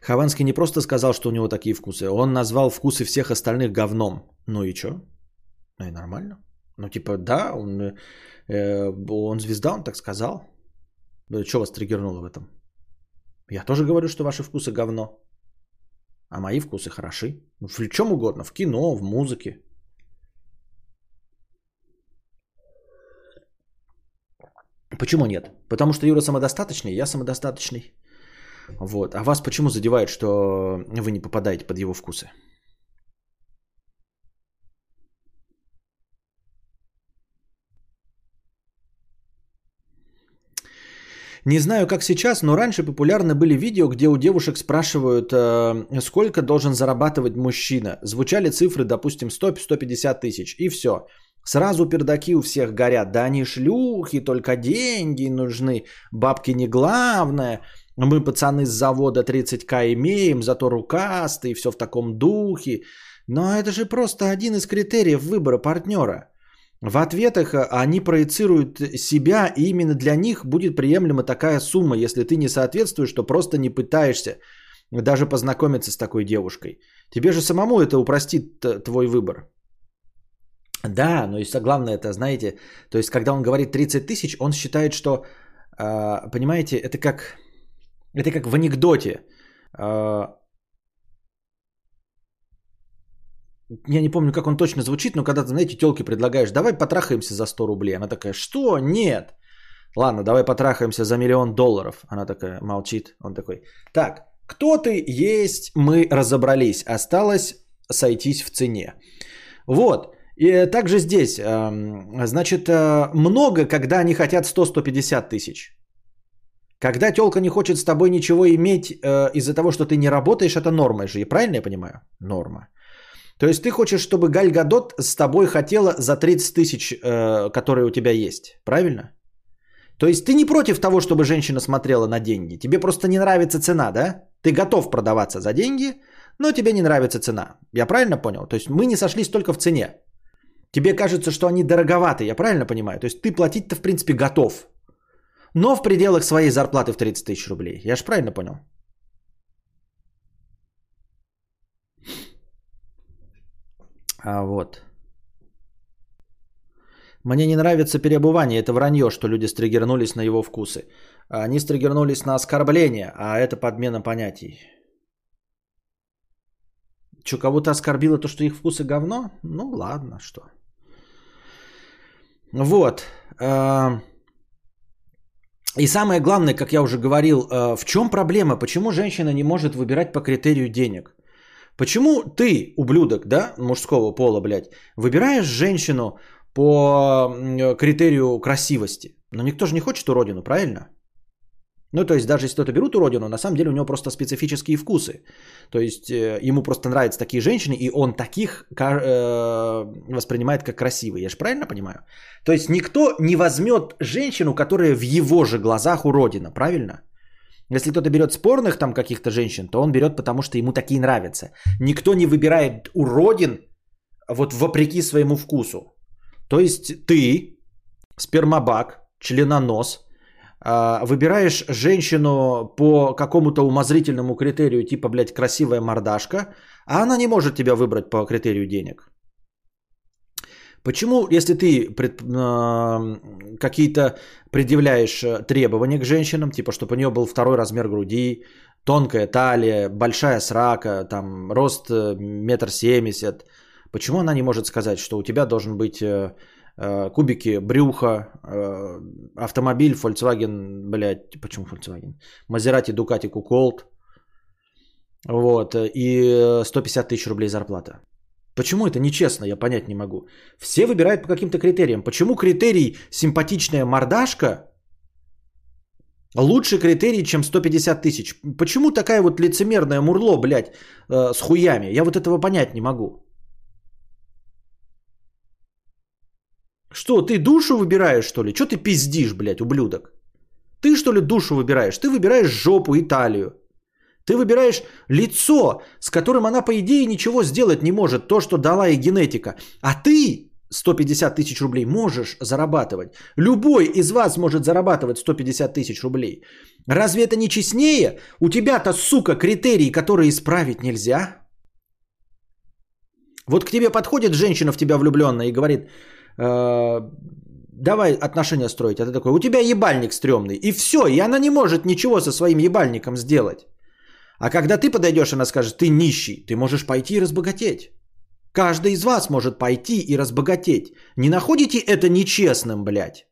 Хованский не просто сказал, что у него такие вкусы, он назвал вкусы всех остальных говном. Ну и что? Ну и нормально. Ну типа да, он Э, он звезда, он так сказал. Что вас триггернуло в этом? Я тоже говорю, что ваши вкусы говно. А мои вкусы хороши. Ну, в чем угодно. В кино, в музыке. Почему нет? Потому что Юра самодостаточный, я самодостаточный. Вот. А вас почему задевает, что вы не попадаете под его вкусы? Не знаю, как сейчас, но раньше популярны были видео, где у девушек спрашивают, э, сколько должен зарабатывать мужчина. Звучали цифры, допустим, 100-150 тысяч, и все. Сразу пердаки у всех горят. Да они шлюхи, только деньги нужны. Бабки не главное. Мы, пацаны с завода 30к имеем, зато рукастые, все в таком духе. Но это же просто один из критериев выбора партнера. В ответах э, они проецируют себя, и именно для них будет приемлема такая сумма, если ты не соответствуешь, то просто не пытаешься даже познакомиться с такой девушкой. Тебе же самому это упростит твой выбор. Да, но и главное это, знаете, то есть когда он говорит 30 тысяч, он считает, что, а, понимаете, это как, это как в анекдоте. А, я не помню, как он точно звучит, но когда ты, знаете, телке предлагаешь, давай потрахаемся за 100 рублей. Она такая, что? Нет. Ладно, давай потрахаемся за миллион долларов. Она такая молчит. Он такой, так, кто ты есть, мы разобрались. Осталось сойтись в цене. Вот. И также здесь, значит, э, много, когда они хотят 100-150 тысяч. Когда телка не хочет с тобой ничего иметь э, из-за того, что ты не работаешь, это норма же. И правильно я понимаю? Норма. То есть ты хочешь, чтобы Галь Гадот с тобой хотела за 30 тысяч, э, которые у тебя есть. Правильно? То есть ты не против того, чтобы женщина смотрела на деньги. Тебе просто не нравится цена, да? Ты готов продаваться за деньги, но тебе не нравится цена. Я правильно понял? То есть мы не сошлись только в цене. Тебе кажется, что они дороговаты, я правильно понимаю? То есть ты платить-то в принципе готов. Но в пределах своей зарплаты в 30 тысяч рублей. Я же правильно понял? А вот. Мне не нравится переобувание. Это вранье, что люди стригернулись на его вкусы. Они стригернулись на оскорбление, а это подмена понятий. Что, кого-то оскорбило то, что их вкусы говно? Ну ладно, что. Вот. А, и самое главное, как я уже говорил, а, в чем проблема? Почему женщина не может выбирать по критерию денег? Почему ты, ублюдок, да, мужского пола, блядь, выбираешь женщину по критерию красивости? Но никто же не хочет уродину, правильно? Ну, то есть, даже если кто-то берут уродину, на самом деле у него просто специфические вкусы. То есть, э, ему просто нравятся такие женщины, и он таких э, воспринимает как красивые. Я же правильно понимаю? То есть, никто не возьмет женщину, которая в его же глазах уродина, правильно? Если кто-то берет спорных там каких-то женщин, то он берет, потому что ему такие нравятся. Никто не выбирает уродин вот вопреки своему вкусу. То есть ты, спермобак, членонос, а, выбираешь женщину по какому-то умозрительному критерию, типа, блядь, красивая мордашка, а она не может тебя выбрать по критерию денег. Почему, если ты пред, э, какие-то предъявляешь э, требования к женщинам, типа, чтобы у нее был второй размер груди, тонкая талия, большая срака, там, рост э, метр семьдесят, почему она не может сказать, что у тебя должен быть э, э, кубики брюха, э, автомобиль Volkswagen, блядь, почему Volkswagen? Maserati Ducati Colt, вот, и 150 тысяч рублей зарплата. Почему это нечестно, я понять не могу. Все выбирают по каким-то критериям. Почему критерий симпатичная мордашка лучше критерий, чем 150 тысяч? Почему такая вот лицемерная мурло, блядь, э, с хуями? Я вот этого понять не могу. Что, ты душу выбираешь, что ли? Что ты пиздишь, блядь, ублюдок? Ты, что ли, душу выбираешь? Ты выбираешь жопу и талию. Ты выбираешь лицо, с которым она, по идее, ничего сделать не может. То, что дала ей генетика. А ты 150 тысяч рублей можешь зарабатывать. Любой из вас может зарабатывать 150 тысяч рублей. Разве это не честнее? У тебя-то, сука, критерии, которые исправить нельзя. Вот к тебе подходит женщина в тебя влюбленная и говорит, э, давай отношения строить. А ты такой, у тебя ебальник стрёмный. И все, и она не может ничего со своим ебальником сделать. А когда ты подойдешь, она скажет, ты нищий, ты можешь пойти и разбогатеть. Каждый из вас может пойти и разбогатеть. Не находите это нечестным, блядь?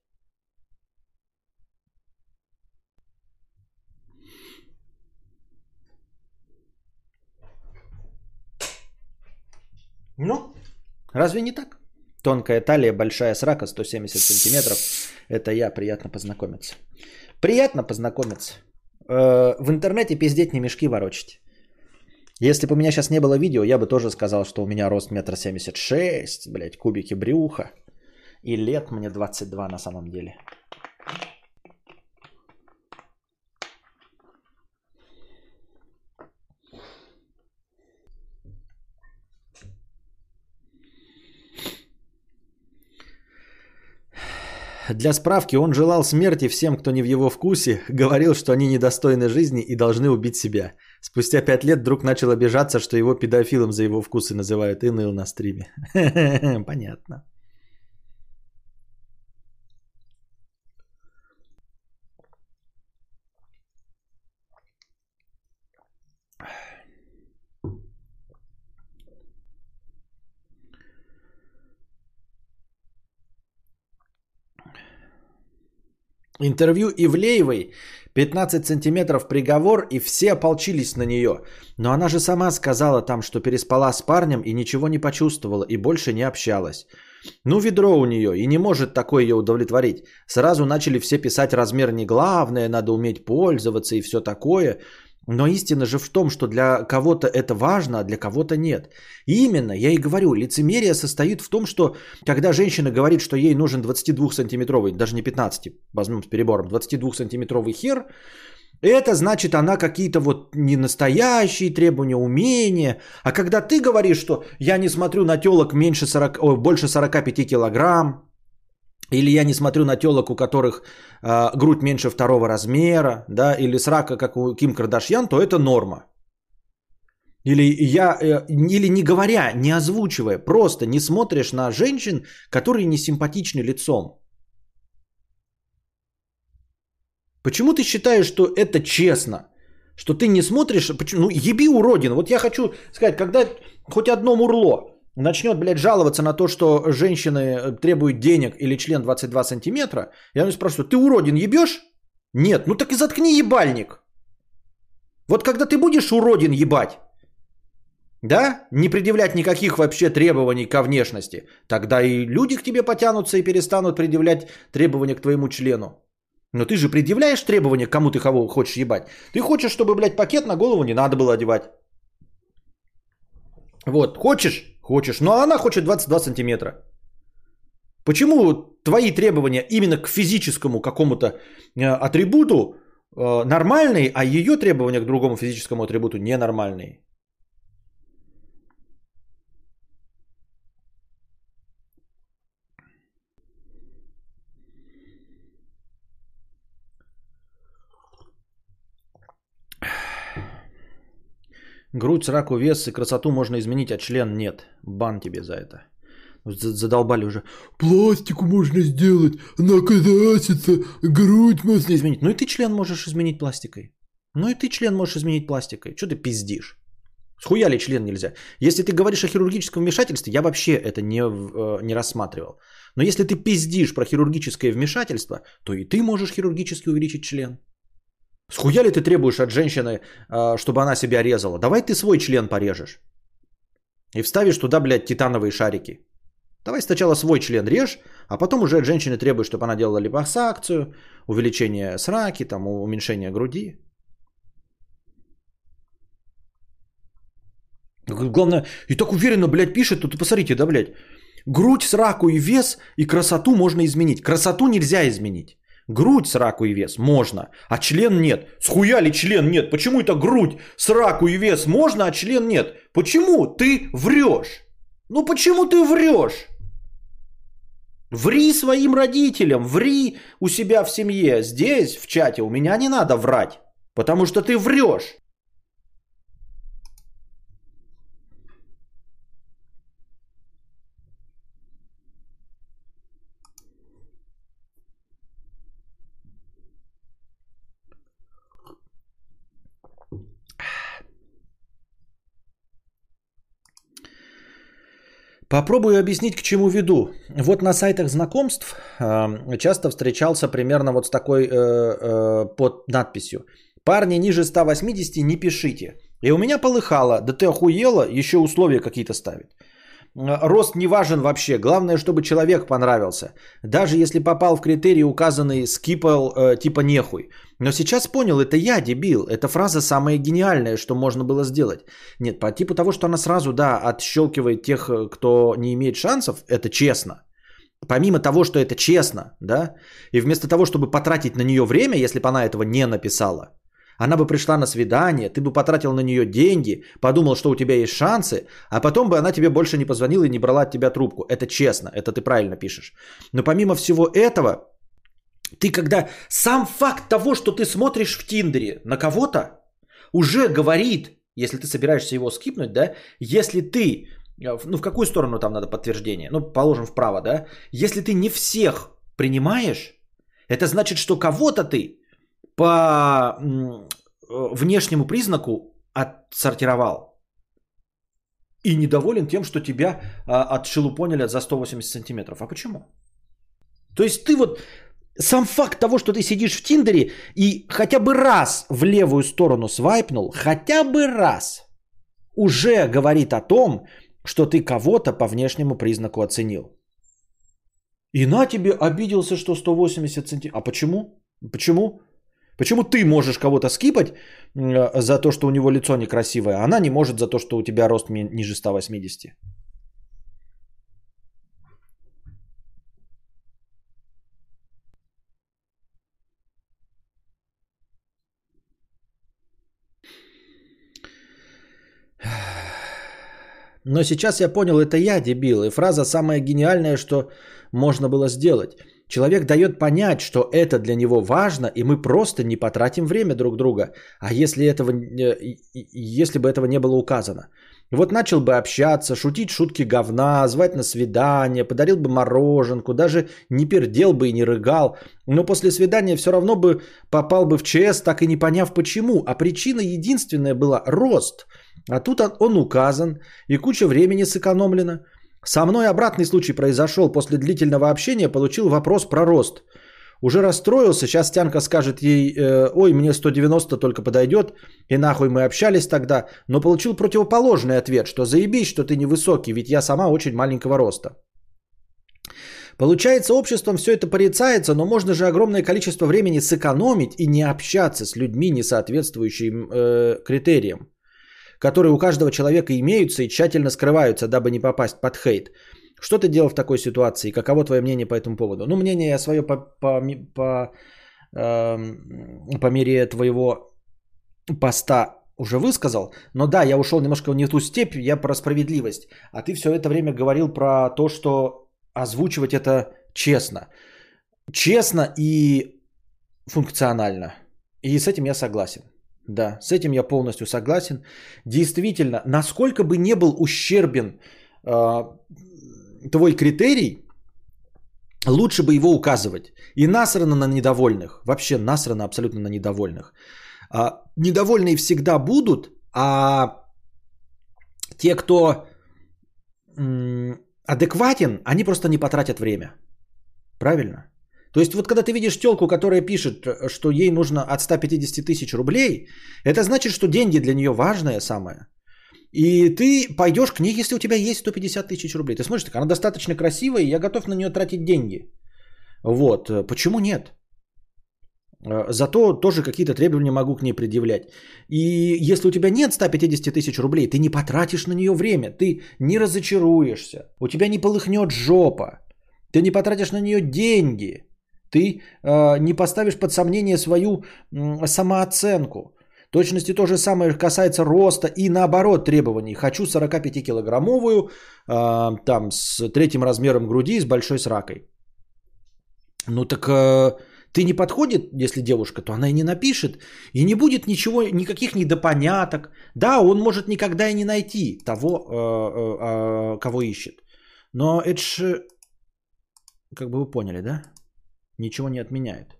Ну, разве не так? Тонкая талия, большая срака, 170 сантиметров. Это я, приятно познакомиться. Приятно познакомиться. Э, в интернете пиздеть не мешки ворочать. Если бы у меня сейчас не было видео, я бы тоже сказал, что у меня рост метр семьдесят шесть, блядь, кубики брюха. И лет мне 22 на самом деле. Для справки, он желал смерти всем, кто не в его вкусе, говорил, что они недостойны жизни и должны убить себя. Спустя пять лет вдруг начал обижаться, что его педофилом за его вкусы называют и ныл на стриме. Понятно. Интервью Ивлеевой 15 сантиметров приговор, и все ополчились на нее. Но она же сама сказала там, что переспала с парнем и ничего не почувствовала, и больше не общалась. Ну, ведро у нее, и не может такое ее удовлетворить. Сразу начали все писать размер не главное, надо уметь пользоваться и все такое. Но истина же в том, что для кого-то это важно, а для кого-то нет. И именно, я и говорю, лицемерие состоит в том, что когда женщина говорит, что ей нужен 22-сантиметровый, даже не 15, возьмем с перебором, 22-сантиметровый хер, это значит, она какие-то вот не настоящие требования, умения. А когда ты говоришь, что я не смотрю на телок меньше 40, о, больше 45 килограмм, или я не смотрю на телок, у которых э, грудь меньше второго размера, да, или срака, как у Ким Кардашьян, то это норма. Или я, э, или не говоря, не озвучивая, просто не смотришь на женщин, которые не симпатичны лицом. Почему ты считаешь, что это честно? Что ты не смотришь, ну еби уродин. Вот я хочу сказать, когда хоть одно мурло начнет, блядь, жаловаться на то, что женщины э, требуют денег или член 22 сантиметра, я у спрашиваю, ты уродин ебешь? Нет, ну так и заткни ебальник. Вот когда ты будешь уродин ебать, да, не предъявлять никаких вообще требований ко внешности, тогда и люди к тебе потянутся и перестанут предъявлять требования к твоему члену. Но ты же предъявляешь требования, кому ты кого хочешь ебать. Ты хочешь, чтобы, блядь, пакет на голову не надо было одевать. Вот, хочешь? Хочешь. Но она хочет 22 сантиметра. Почему твои требования именно к физическому какому-то э, атрибуту э, нормальные, а ее требования к другому физическому атрибуту ненормальные? Грудь, сраку, вес и красоту можно изменить, а член нет. Бан тебе за это. Задолбали уже. Пластику можно сделать, она грудь можно изменить. Ну и ты член можешь изменить пластикой. Ну и ты член можешь изменить пластикой. Что ты пиздишь? Схуя ли член нельзя? Если ты говоришь о хирургическом вмешательстве, я вообще это не, э, не рассматривал. Но если ты пиздишь про хирургическое вмешательство, то и ты можешь хирургически увеличить член. Схуя ли ты требуешь от женщины, а, чтобы она себя резала? Давай ты свой член порежешь. И вставишь туда, блядь, титановые шарики. Давай сначала свой член режь, а потом уже от женщины требуешь, чтобы она делала липосакцию, увеличение сраки, там, уменьшение груди. Главное, и так уверенно, блядь, пишет, тут посмотрите, да, блядь. Грудь, сраку и вес и красоту можно изменить. Красоту нельзя изменить. Грудь, сраку и вес можно, а член нет. Схуя ли член нет? Почему это грудь, сраку и вес можно, а член нет? Почему ты врешь? Ну почему ты врешь? Ври своим родителям, ври у себя в семье. Здесь, в чате, у меня не надо врать, потому что ты врешь. Попробую объяснить, к чему веду. Вот на сайтах знакомств э, часто встречался примерно вот с такой э, э, под надписью. Парни ниже 180 не пишите. И у меня полыхало. Да ты охуела, еще условия какие-то ставит. Рост не важен вообще. Главное, чтобы человек понравился. Даже если попал в критерии, указанные, скипал э, типа нехуй. Но сейчас понял, это я дебил. Эта фраза самая гениальная, что можно было сделать. Нет, по типу того, что она сразу, да, отщелкивает тех, э, кто не имеет шансов, это честно. Помимо того, что это честно, да, и вместо того, чтобы потратить на нее время, если бы она этого не написала, она бы пришла на свидание, ты бы потратил на нее деньги, подумал, что у тебя есть шансы, а потом бы она тебе больше не позвонила и не брала от тебя трубку. Это честно, это ты правильно пишешь. Но помимо всего этого, ты когда сам факт того, что ты смотришь в Тиндере на кого-то, уже говорит, если ты собираешься его скипнуть, да, если ты, э, ну в какую сторону там надо подтверждение, ну положим вправо, да, если ты не всех принимаешь, это значит, что кого-то ты по э, внешнему признаку отсортировал. И недоволен тем, что тебя а, отшелупонили за 180 сантиметров. А почему? То есть ты вот сам факт того, что ты сидишь в Тиндере и хотя бы раз в левую сторону свайпнул, хотя бы раз, уже говорит о том, что ты кого-то по внешнему признаку оценил. И на тебе обиделся, что 180 сантиметров. А почему? Почему? Почему ты можешь кого-то скипать за то, что у него лицо некрасивое, а она не может за то, что у тебя рост ниже 180? Но сейчас я понял, это я дебил. И фраза самая гениальная, что можно было сделать. Человек дает понять, что это для него важно, и мы просто не потратим время друг друга. А если, этого, э, если бы этого не было указано? Вот начал бы общаться, шутить шутки говна, звать на свидание, подарил бы мороженку, даже не пердел бы и не рыгал. Но после свидания все равно бы попал бы в ЧС, так и не поняв почему. А причина единственная была рост. А тут он указан, и куча времени сэкономлена. Со мной обратный случай произошел. После длительного общения получил вопрос про рост. Уже расстроился, сейчас Тянка скажет ей, э, ой, мне 190 только подойдет, и нахуй мы общались тогда, но получил противоположный ответ, что заебись, что ты невысокий, ведь я сама очень маленького роста. Получается, обществом все это порицается, но можно же огромное количество времени сэкономить и не общаться с людьми, не соответствующими э, критериям которые у каждого человека имеются и тщательно скрываются, дабы не попасть под хейт. Что ты делал в такой ситуации? Каково твое мнение по этому поводу? Ну, мнение я свое по, по, по, э, по мере твоего поста уже высказал. Но да, я ушел немножко в не ту степь, я про справедливость. А ты все это время говорил про то, что озвучивать это честно. Честно и функционально. И с этим я согласен. Да, с этим я полностью согласен. Действительно, насколько бы не был ущербен э, твой критерий, лучше бы его указывать. И насрано на недовольных. Вообще насрано абсолютно на недовольных. А, недовольные всегда будут, а те, кто м, адекватен, они просто не потратят время. Правильно? То есть вот когда ты видишь телку, которая пишет, э, что ей нужно от 150 тысяч рублей, это значит, что деньги для нее важное самое. И ты пойдешь к ней, если у тебя есть 150 тысяч рублей. Ты смотришь, так она достаточно красивая, и я готов на нее тратить деньги. Вот. Почему нет? Э, зато тоже какие-то требования могу к ней предъявлять. И если у тебя нет 150 тысяч рублей, ты не потратишь на нее время, ты не разочаруешься, у тебя не полыхнет жопа, ты не потратишь на нее деньги, ты э, не поставишь под сомнение свою э, самооценку. Точности то же самое касается роста и наоборот требований. Хочу 45-килограммовую, э, там с третьим размером груди, с большой сракой. Ну так... Э, ты не подходит, если девушка, то она и не напишет, и не будет ничего, никаких недопоняток. Да, он может никогда и не найти того, э, э, э, кого ищет. Но это же, как бы вы поняли, да? Ничего не отменяет.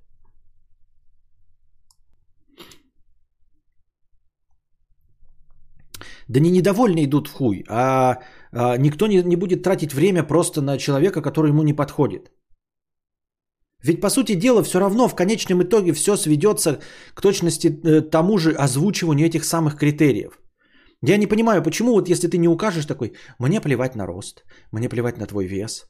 Да не недовольны идут в хуй, а, а никто не, не будет тратить время просто на человека, который ему не подходит. Ведь, по сути дела, все равно в конечном итоге все сведется к точности э, тому же озвучиванию этих самых критериев. Я не понимаю, почему вот если ты не укажешь такой, мне плевать на рост, мне плевать на твой вес,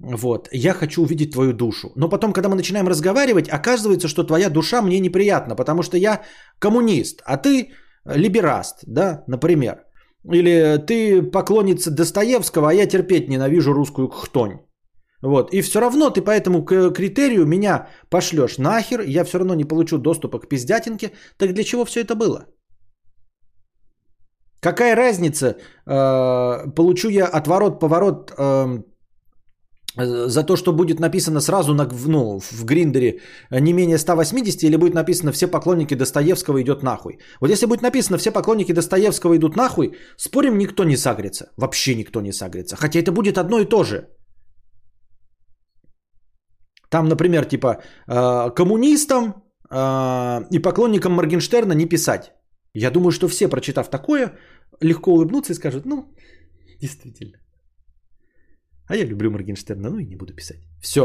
вот, я хочу увидеть твою душу. Но потом, когда мы начинаем разговаривать, оказывается, что твоя душа мне неприятна, потому что я коммунист, а ты либераст, да, например. Или ты поклонница Достоевского, а я терпеть ненавижу русскую хтонь. Вот. И все равно ты по этому критерию меня пошлешь нахер, я все равно не получу доступа к пиздятинке. Так для чего все это было? Какая разница, э, получу я отворот-поворот э, за то, что будет написано сразу на, ну, в гриндере не менее 180, или будет написано «Все поклонники Достоевского идет нахуй». Вот если будет написано «Все поклонники Достоевского идут нахуй», спорим, никто не сагрится. Вообще никто не сагрится. Хотя это будет одно и то же. Там, например, типа э, коммунистам э, и поклонникам Моргенштерна не писать. Я думаю, что все, прочитав такое, легко улыбнутся и скажут, ну, действительно. А я люблю Моргенштерна, ну и не буду писать. Все.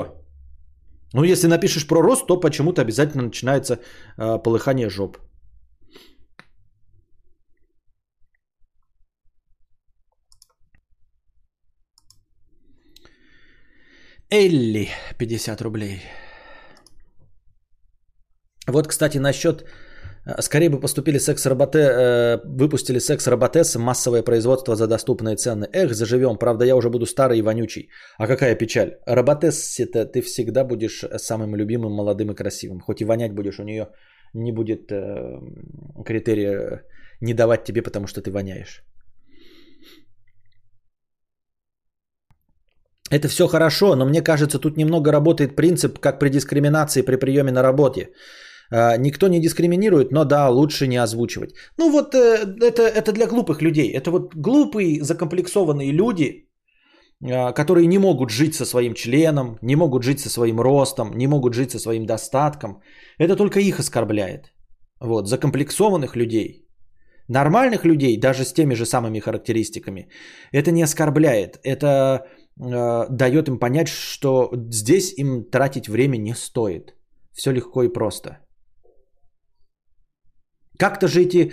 Ну, если напишешь про рост, то почему-то обязательно начинается э, полыхание жоп. Элли, 50 рублей. Вот, кстати, насчет... Э, скорее бы поступили секс-роботе, э, выпустили секс-роботес, массовое производство за доступные цены. Эх, заживем. Правда, я уже буду старый и вонючий. А какая печаль. роботес это ты всегда будешь самым любимым, молодым и красивым. Хоть и вонять будешь, у нее не будет э, критерия не давать тебе, потому что ты воняешь. Это все хорошо, но мне кажется, тут немного работает принцип, как при дискриминации при приеме на работе. А, никто не дискриминирует, но да, лучше не озвучивать. Ну вот э, это, это для глупых людей. Это вот глупые, закомплексованные люди, а, которые не могут жить со своим членом, не могут жить со своим ростом, не могут жить со своим достатком. Это только их оскорбляет. Вот, закомплексованных людей. Нормальных людей, даже с теми же самыми характеристиками, это не оскорбляет. Это э, дает им понять, что здесь им тратить время не стоит. Все легко и просто. Как-то же эти э,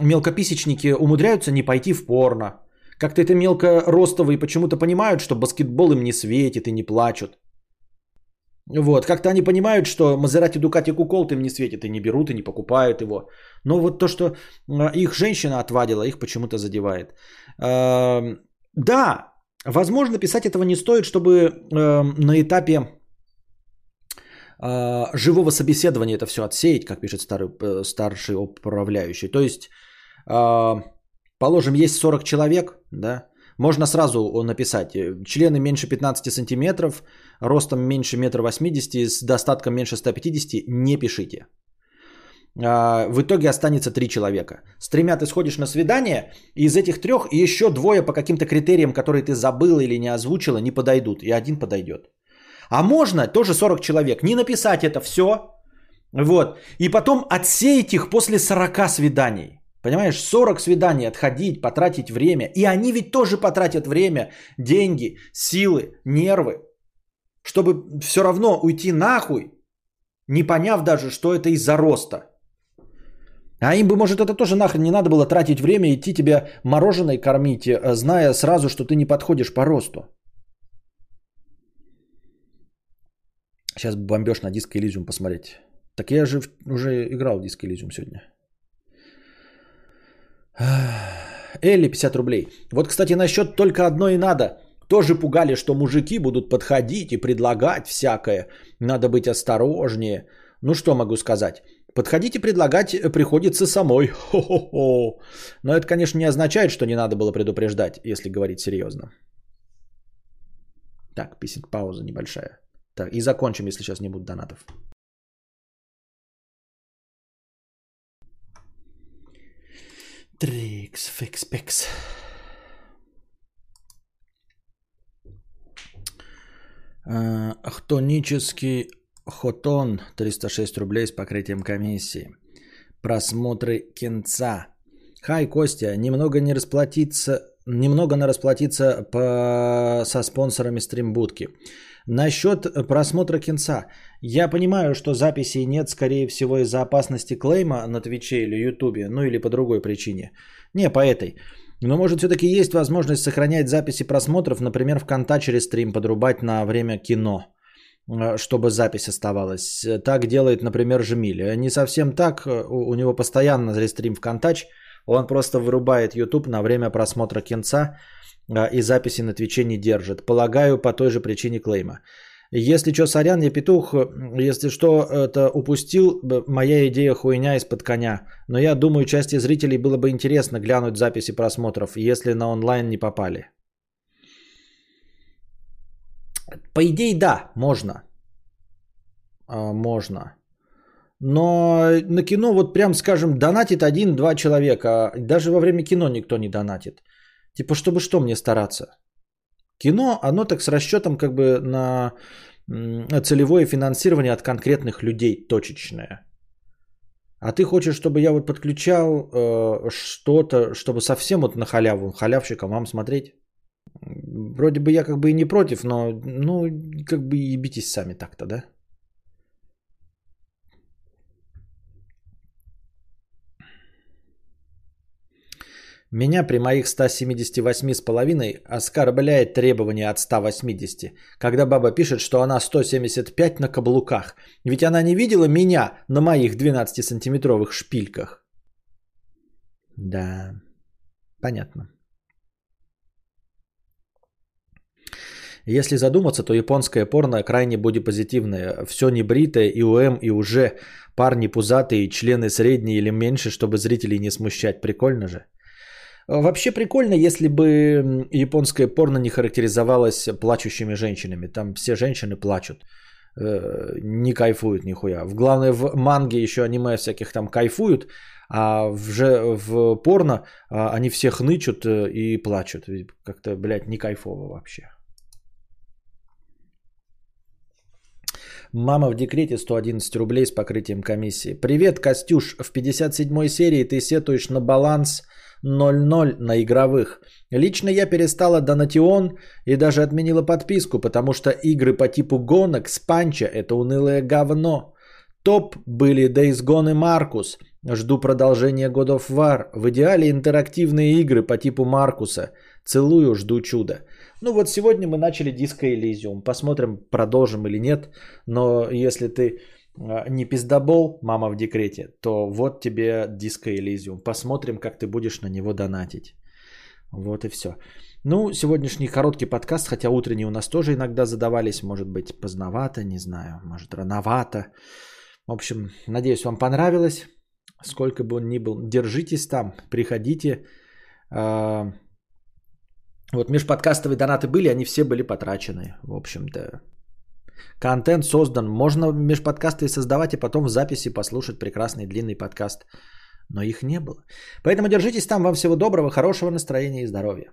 мелкописечники умудряются не пойти в порно. Как-то это мелкоростовые почему-то понимают, что баскетбол им не светит и не плачут. Вот, как-то они понимают, что Мазерати Дукати Куколт им не светит и не берут и не покупают его. Но вот то, что их женщина отвадила, их почему-то задевает. Э, да, Возможно, писать этого не стоит, чтобы э, на этапе э, живого собеседования это все отсеять, как пишет старый, э, старший управляющий. То есть, э, положим, есть 40 человек, да, можно сразу написать, э, члены меньше 15 сантиметров, ростом меньше 1,80 м, с достатком меньше 150, не пишите. А, в итоге останется три человека. С тремя ты сходишь на свидание, и из этих трех еще двое по каким-то критериям, которые ты забыла или не озвучила, не подойдут, и один подойдет. А можно тоже 40 человек, не написать это все, вот, и потом отсеять их после 40 свиданий. Понимаешь, 40 свиданий отходить, потратить время. И они ведь тоже потратят время, деньги, силы, нервы, чтобы все равно уйти нахуй, не поняв даже, что это из-за роста. А им бы, может, это тоже нахрен не надо было тратить время, идти тебя мороженое кормить, э, зная сразу, что ты не подходишь по росту. Сейчас бомбеж на диско Elysium посмотреть. Так я же уже играл в диско Elysium сегодня. Элли 50 рублей. Вот, кстати, насчет только одно и надо. Тоже пугали, что мужики будут подходить и предлагать всякое. Надо быть осторожнее. Ну что могу сказать? Подходить и предлагать приходится самой. Хо-хо-хо. Но это, конечно, не означает, что не надо было предупреждать, если говорить серьезно. Так, писинг пауза небольшая. Так, и закончим, если сейчас не будет донатов. Трикс, фикс, пикс. А, Хтонический хотон 306 рублей с покрытием комиссии. Просмотры кинца. Хай, Костя, немного не расплатиться, немного на расплатиться по, со спонсорами стримбудки. Насчет просмотра кинца. Я понимаю, что записей нет, скорее всего, из-за опасности клейма на Твиче или Ютубе, ну или по другой причине. Не по этой. Но может все-таки есть возможность сохранять записи просмотров, например, в конта через стрим подрубать на время кино, э, чтобы запись оставалась. Так делает, например, Жемиль. Не совсем так, у него постоянно рестрим в контач, он просто вырубает YouTube на время просмотра кинца а, и записи на Твиче не держит. Полагаю, по той же причине клейма. Если что, сорян, я петух, если что, это упустил, моя идея хуйня из-под коня. Но я думаю, части зрителей было бы интересно глянуть записи просмотров, если на онлайн не попали. По идее, да, можно. А, можно. Но на кино, вот прям скажем, донатит один-два человека. а Даже во время кино никто не донатит. Типа, чтобы что мне стараться? Кино, оно так с расчетом как бы на целевое финансирование от конкретных людей, точечное. А ты хочешь, чтобы я вот подключал э, что-то, чтобы совсем вот на халяву, халявщикам вам смотреть? Вроде бы я как бы и не против, но ну как бы ебитесь сами так-то, да? Меня при моих 178,5 оскорбляет требование от 180, когда баба пишет, что она 175 на каблуках. Ведь она не видела меня на моих 12-сантиметровых шпильках. Да, понятно. Если задуматься, то японское порно крайне бодипозитивное. Все небритое и УМ, и уже парни пузатые, члены средние или меньше, чтобы зрителей не смущать. Прикольно же. Вообще прикольно, если бы японское порно не характеризовалось плачущими женщинами. Там все женщины плачут, э, не кайфуют нихуя. В главное в манге еще аниме всяких там кайфуют, а в, же, в порно а, они все хнычут э, и плачут. Как-то, блядь, не кайфово вообще. Мама в декрете 111 рублей с покрытием комиссии. Привет, Костюш. В 57 серии ты сетуешь на баланс 0-0 на игровых. Лично я перестала Донатион и даже отменила подписку, потому что игры по типу гонок с панча – это унылое говно. Топ были Days Gone и Маркус. Жду продолжения God of War. В идеале интерактивные игры по типу Маркуса. Целую, жду чуда. Ну вот сегодня мы начали Disco Elysium. Посмотрим, продолжим или нет. Но если ты не пиздобол, мама в декрете, то вот тебе Disco Elysium. Посмотрим, как ты будешь на него донатить. Вот и все. Ну, сегодняшний короткий подкаст, хотя утренние у нас тоже иногда задавались, может быть, поздновато, не знаю, может, рановато. В общем, надеюсь, вам понравилось. Сколько бы он ни был, держитесь там, приходите. А, Вот межподкастовые донаты были, они все были потрачены, в общем-то. Контент создан. Можно межподкасты создавать и потом в записи послушать прекрасный длинный подкаст. Но их не было. Поэтому держитесь там. Вам всего доброго, хорошего настроения и здоровья.